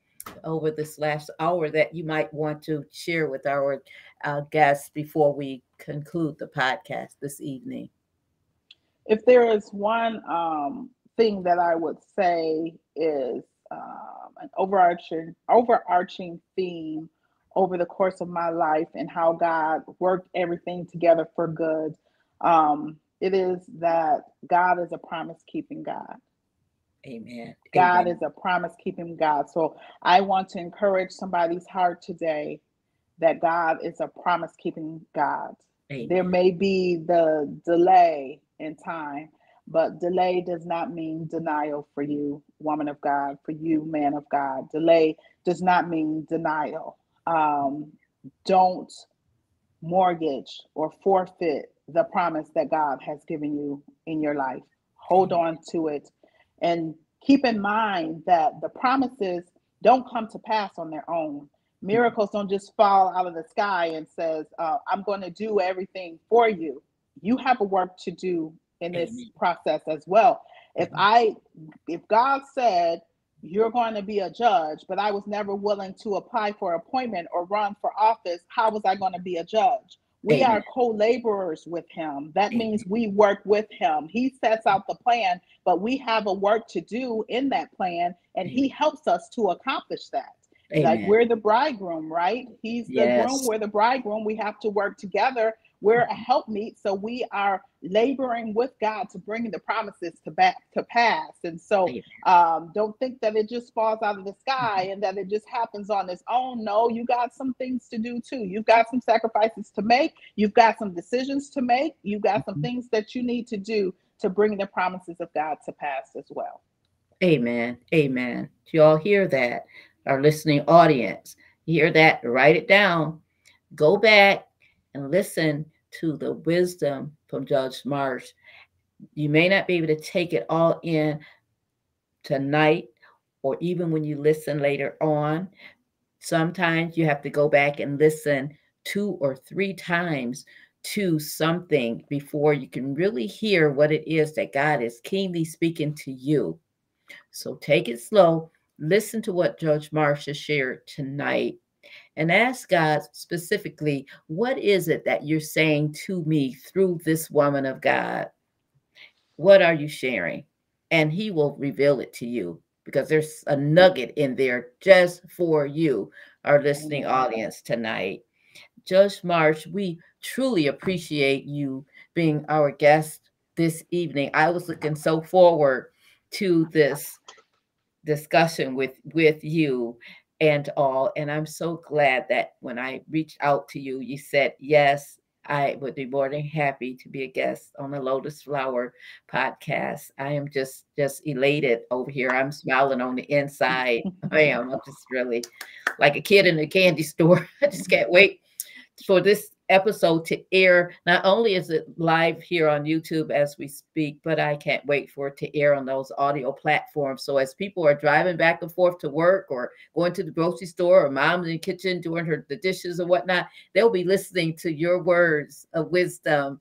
over this last hour that you might want to share with our uh, guests before we conclude the podcast this evening? If there is one um, thing that I would say is um, an overarching overarching theme over the course of my life and how God worked everything together for good. Um, it is that God is a promise keeping God. Amen. God Amen. is a promise keeping God. So I want to encourage somebody's heart today that God is a promise keeping God. Amen. There may be the delay in time, but delay does not mean denial for you, woman of God, for you, man of God. Delay does not mean denial. Um, don't mortgage or forfeit the promise that God has given you in your life. Hold on to it and keep in mind that the promises don't come to pass on their own. Miracles don't just fall out of the sky and says, uh, "I'm going to do everything for you." You have a work to do in this Amen. process as well. If mm-hmm. I, if God said you're going to be a judge, but I was never willing to apply for appointment or run for office, how was I going to be a judge? We are co-laborers with him. That means we work with him. He sets out the plan, but we have a work to do in that plan, and he helps us to accomplish that. Amen. Like we're the bridegroom, right? He's the yes. groom, we're the bridegroom. We have to work together. We're a helpmeet, so we are laboring with God to bring the promises to back to pass. And so, um, don't think that it just falls out of the sky and that it just happens on its own. No, you got some things to do too. You've got some sacrifices to make. You've got some decisions to make. You've got some mm-hmm. things that you need to do to bring the promises of God to pass as well. Amen. Amen. Do you all hear that? our listening audience. You hear that? Write it down. Go back and listen to the wisdom from Judge Marsh. You may not be able to take it all in tonight or even when you listen later on. Sometimes you have to go back and listen two or three times to something before you can really hear what it is that God is keenly speaking to you. So take it slow listen to what Judge Marsh has shared tonight and ask God specifically, what is it that you're saying to me through this woman of God? What are you sharing? And he will reveal it to you because there's a nugget in there just for you, our listening audience tonight. Judge Marsh, we truly appreciate you being our guest this evening. I was looking so forward to this discussion with with you and all and i'm so glad that when i reached out to you you said yes i would be more than happy to be a guest on the lotus flower podcast. I am just just elated over here. I'm smiling on the inside. I am. I'm just really like a kid in a candy store. I just can't wait for this episode to air. Not only is it live here on YouTube as we speak, but I can't wait for it to air on those audio platforms. So as people are driving back and forth to work or going to the grocery store or mom's in the kitchen doing her the dishes or whatnot, they'll be listening to your words of wisdom.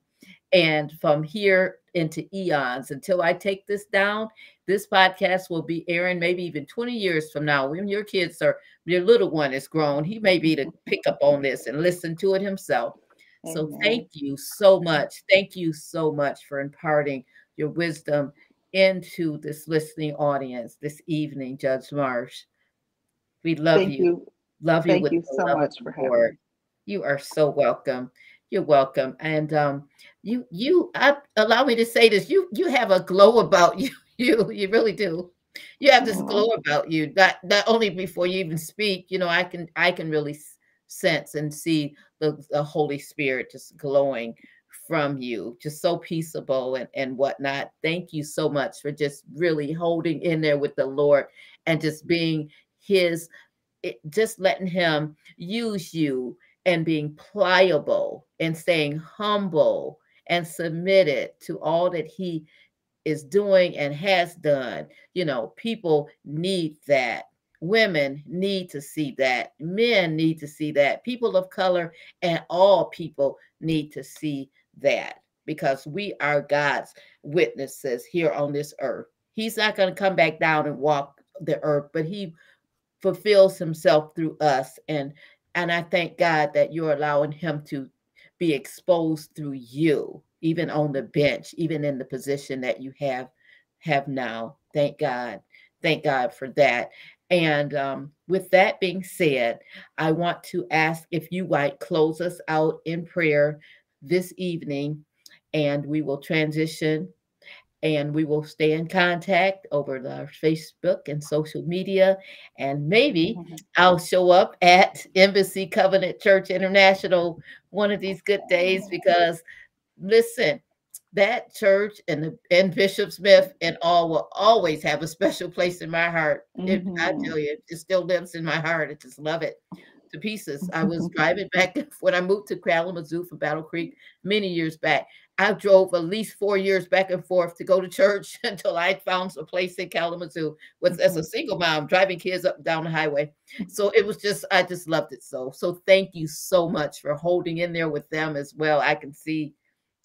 And from here into eons. Until I take this down, this podcast will be airing maybe even 20 years from now. When your kids are your little one is grown he may be to mm-hmm. pick up on this and listen to it himself. Amen. so thank you so much. Thank you so much for imparting your wisdom into this listening audience this evening judge marsh. We love you. you. love you thank you so much for having you are so welcome you're welcome and um you you I, allow me to say this you you have a glow about you you you really do. You have this glow about you not not only before you even speak you know i can i can really sense and see the, the holy spirit just glowing from you just so peaceable and and whatnot. Thank you so much for just really holding in there with the lord and just being his it, just letting him use you and being pliable and staying humble and submitted to all that he is doing and has done. You know, people need that. Women need to see that. Men need to see that. People of color and all people need to see that because we are God's witnesses here on this earth. He's not going to come back down and walk the earth, but he fulfills himself through us and and I thank God that you're allowing him to be exposed through you even on the bench, even in the position that you have have now. Thank God. Thank God for that. And um, with that being said, I want to ask if you might close us out in prayer this evening, and we will transition and we will stay in contact over the Facebook and social media. And maybe mm-hmm. I'll show up at Embassy Covenant Church International one of these good days because listen, that church and the, and Bishop Smith and all will always have a special place in my heart. Mm-hmm. It, I tell you, it still lives in my heart. I just love it to pieces. I was driving back when I moved to Kalamazoo from Battle Creek many years back. I drove at least four years back and forth to go to church until I found a place in Kalamazoo with as a mm-hmm. single mom driving kids up and down the highway. So it was just I just loved it so. So thank you so much for holding in there with them as well. I can see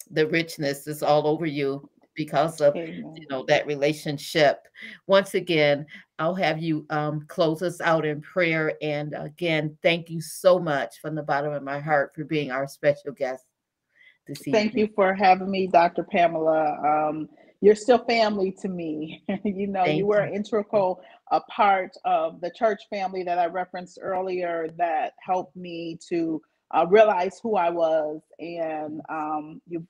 the richness is all over you because of Amen. you know that relationship. Once again, I'll have you um, close us out in prayer. And again, thank you so much from the bottom of my heart for being our special guest this evening. Thank you for having me, Dr. Pamela. Um, you're still family to me. you know, Thank you were you. integral a part of the church family that I referenced earlier that helped me to uh, realize who I was and um, you,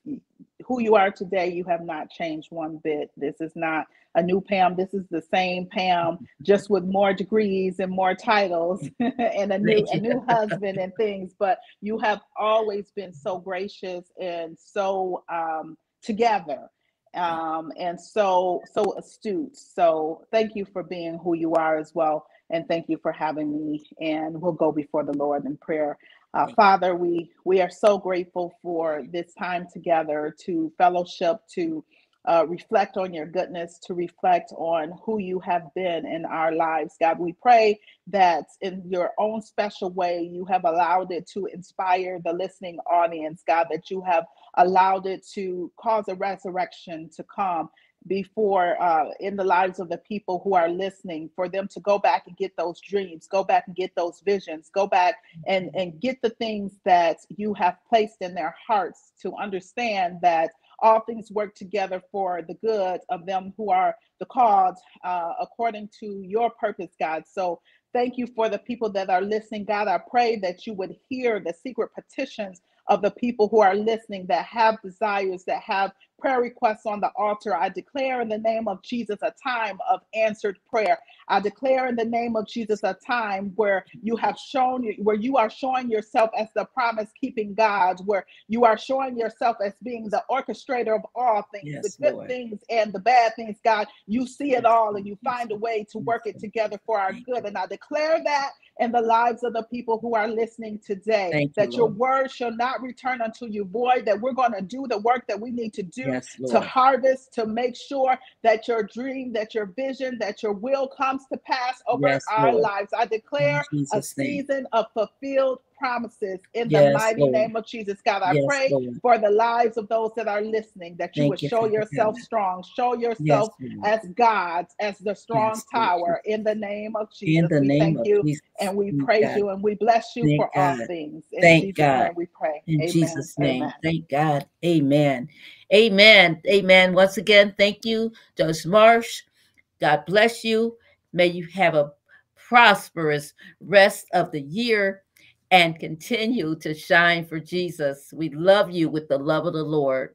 who you are today. You have not changed one bit. This is not a new Pam. This is the same Pam, just with more degrees and more titles and a new a new husband and things. But you have always been so gracious and so um, together um, and so so astute. So thank you for being who you are as well, and thank you for having me. And we'll go before the Lord in prayer. Uh, Father, we we are so grateful for this time together to fellowship to uh, reflect on your goodness, to reflect on who you have been in our lives. God, we pray that in your own special way, you have allowed it to inspire the listening audience, God, that you have allowed it to cause a resurrection to come before uh, in the lives of the people who are listening for them to go back and get those dreams go back and get those visions go back and and get the things that you have placed in their hearts to understand that all things work together for the good of them who are the called uh, according to your purpose, God. So thank you for the people that are listening, God. I pray that you would hear the secret petitions of the people who are listening that have desires, that have prayer requests on the altar. I declare in the name of Jesus a time of answered prayer. I declare in the name of Jesus a time where you have shown where you are showing yourself as the promise keeping God, where you are showing yourself as being the orchestrator of all things, yes, the good Lord. things and the bad things, God. You see it all and you find a way to work it together for our good. And I declare that in the lives of the people who are listening today. Thank that you, your word shall not return unto you void, that we're going to do the work that we need to do yes, to harvest, to make sure that your dream, that your vision, that your will comes to pass over yes, our Lord. lives. I declare a season name. of fulfilled promises in yes, the mighty Lord. name of Jesus. God, I yes, pray Lord. for the lives of those that are listening that you Thank would you show yourself strong, show yourself yes, as God's, as the strong tower in the name of Jesus. In the we name thank you Jesus. and we praise God. you and we bless you thank for God. all things. In thank Jesus God. Name we pray. In Amen. Jesus' name. Amen. Thank God. Amen. Amen. Amen. Once again, thank you, Judge Marsh. God bless you. May you have a prosperous rest of the year and continue to shine for Jesus. We love you with the love of the Lord.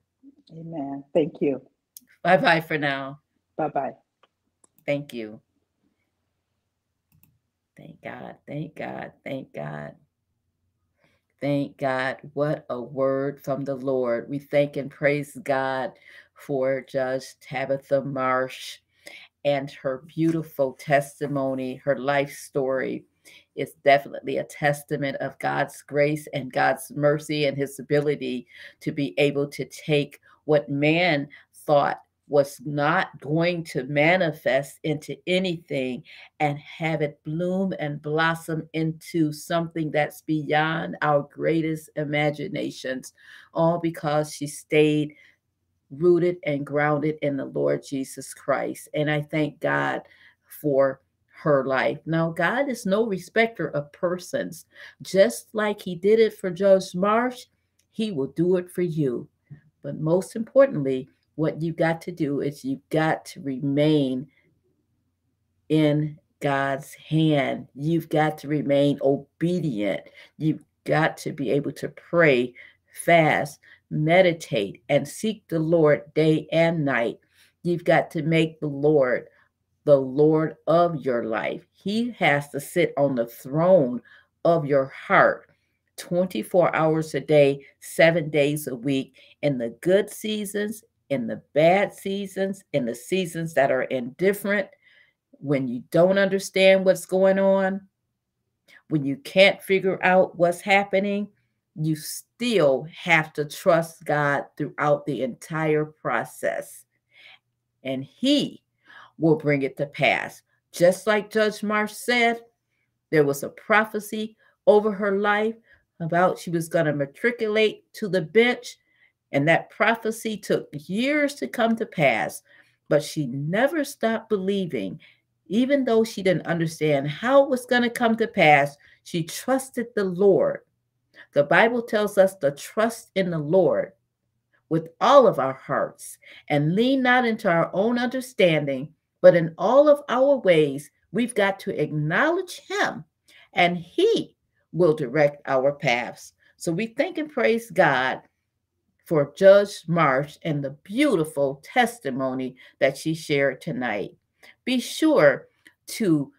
Amen. Thank you. Bye bye for now. Bye bye. Thank you. Thank God. Thank God. Thank God. Thank God. What a word from the Lord. We thank and praise God for Judge Tabitha Marsh and her beautiful testimony, her life story is definitely a testament of God's grace and God's mercy and his ability to be able to take what man thought was not going to manifest into anything and have it bloom and blossom into something that's beyond our greatest imaginations, all because she stayed rooted and grounded in the Lord Jesus Christ. And I thank God for her life. Now, God is no respecter of persons. Just like He did it for Judge Marsh, He will do it for you. But most importantly, what you've got to do is you've got to remain in God's hand. You've got to remain obedient. You've got to be able to pray, fast, meditate, and seek the Lord day and night. You've got to make the Lord the Lord of your life. He has to sit on the throne of your heart 24 hours a day, seven days a week, in the good seasons, in the bad seasons, in the seasons that are indifferent, when you don't understand what's going on, when you can't figure out what's happening, you still have to trust God throughout the entire process. And He will bring it to pass. Just like Judge Marsh said, there was a prophecy over her life about she was going to matriculate to the bench, and that prophecy took years to come to pass, but she never stopped believing. Even though she didn't understand how it was going to come to pass, she trusted the Lord. The Bible tells us to trust in the Lord with all of our hearts and lean not into our own understanding, but in all of our ways, we've got to acknowledge Him and He will direct our paths. So we thank and praise God for Judge Marsh and the beautiful testimony that she shared tonight. Be sure to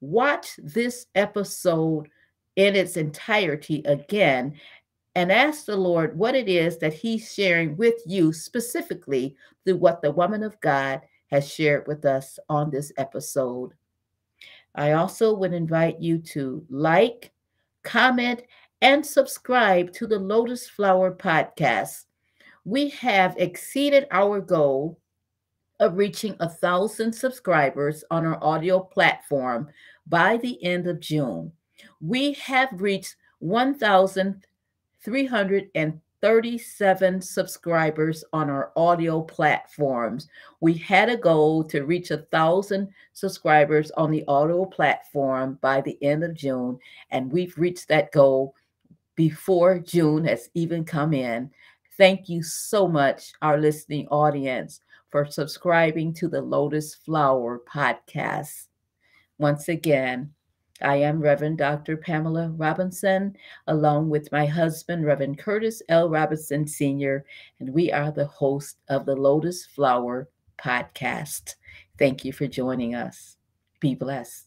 watch this episode in its entirety again and ask the Lord what it is that He's sharing with you specifically through what the woman of God has shared with us on this episode. I also would invite you to like, comment, and subscribe to the Lotus Flower Podcast. We have exceeded our goal of reaching a thousand subscribers on our audio platform by the end of June. We have reached 1,337 subscribers on our audio platforms. We had a goal to reach a thousand subscribers on the audio platform by the end of June, and we've reached that goal before June has even come in. Thank you so much, our listening audience, for subscribing to the Lotus Flower podcast. Once again, I am Reverend Dr. Pamela Robinson, along with my husband, Reverend Curtis L. Robinson Sr., and we are the host of the Lotus Flower podcast. Thank you for joining us. Be blessed.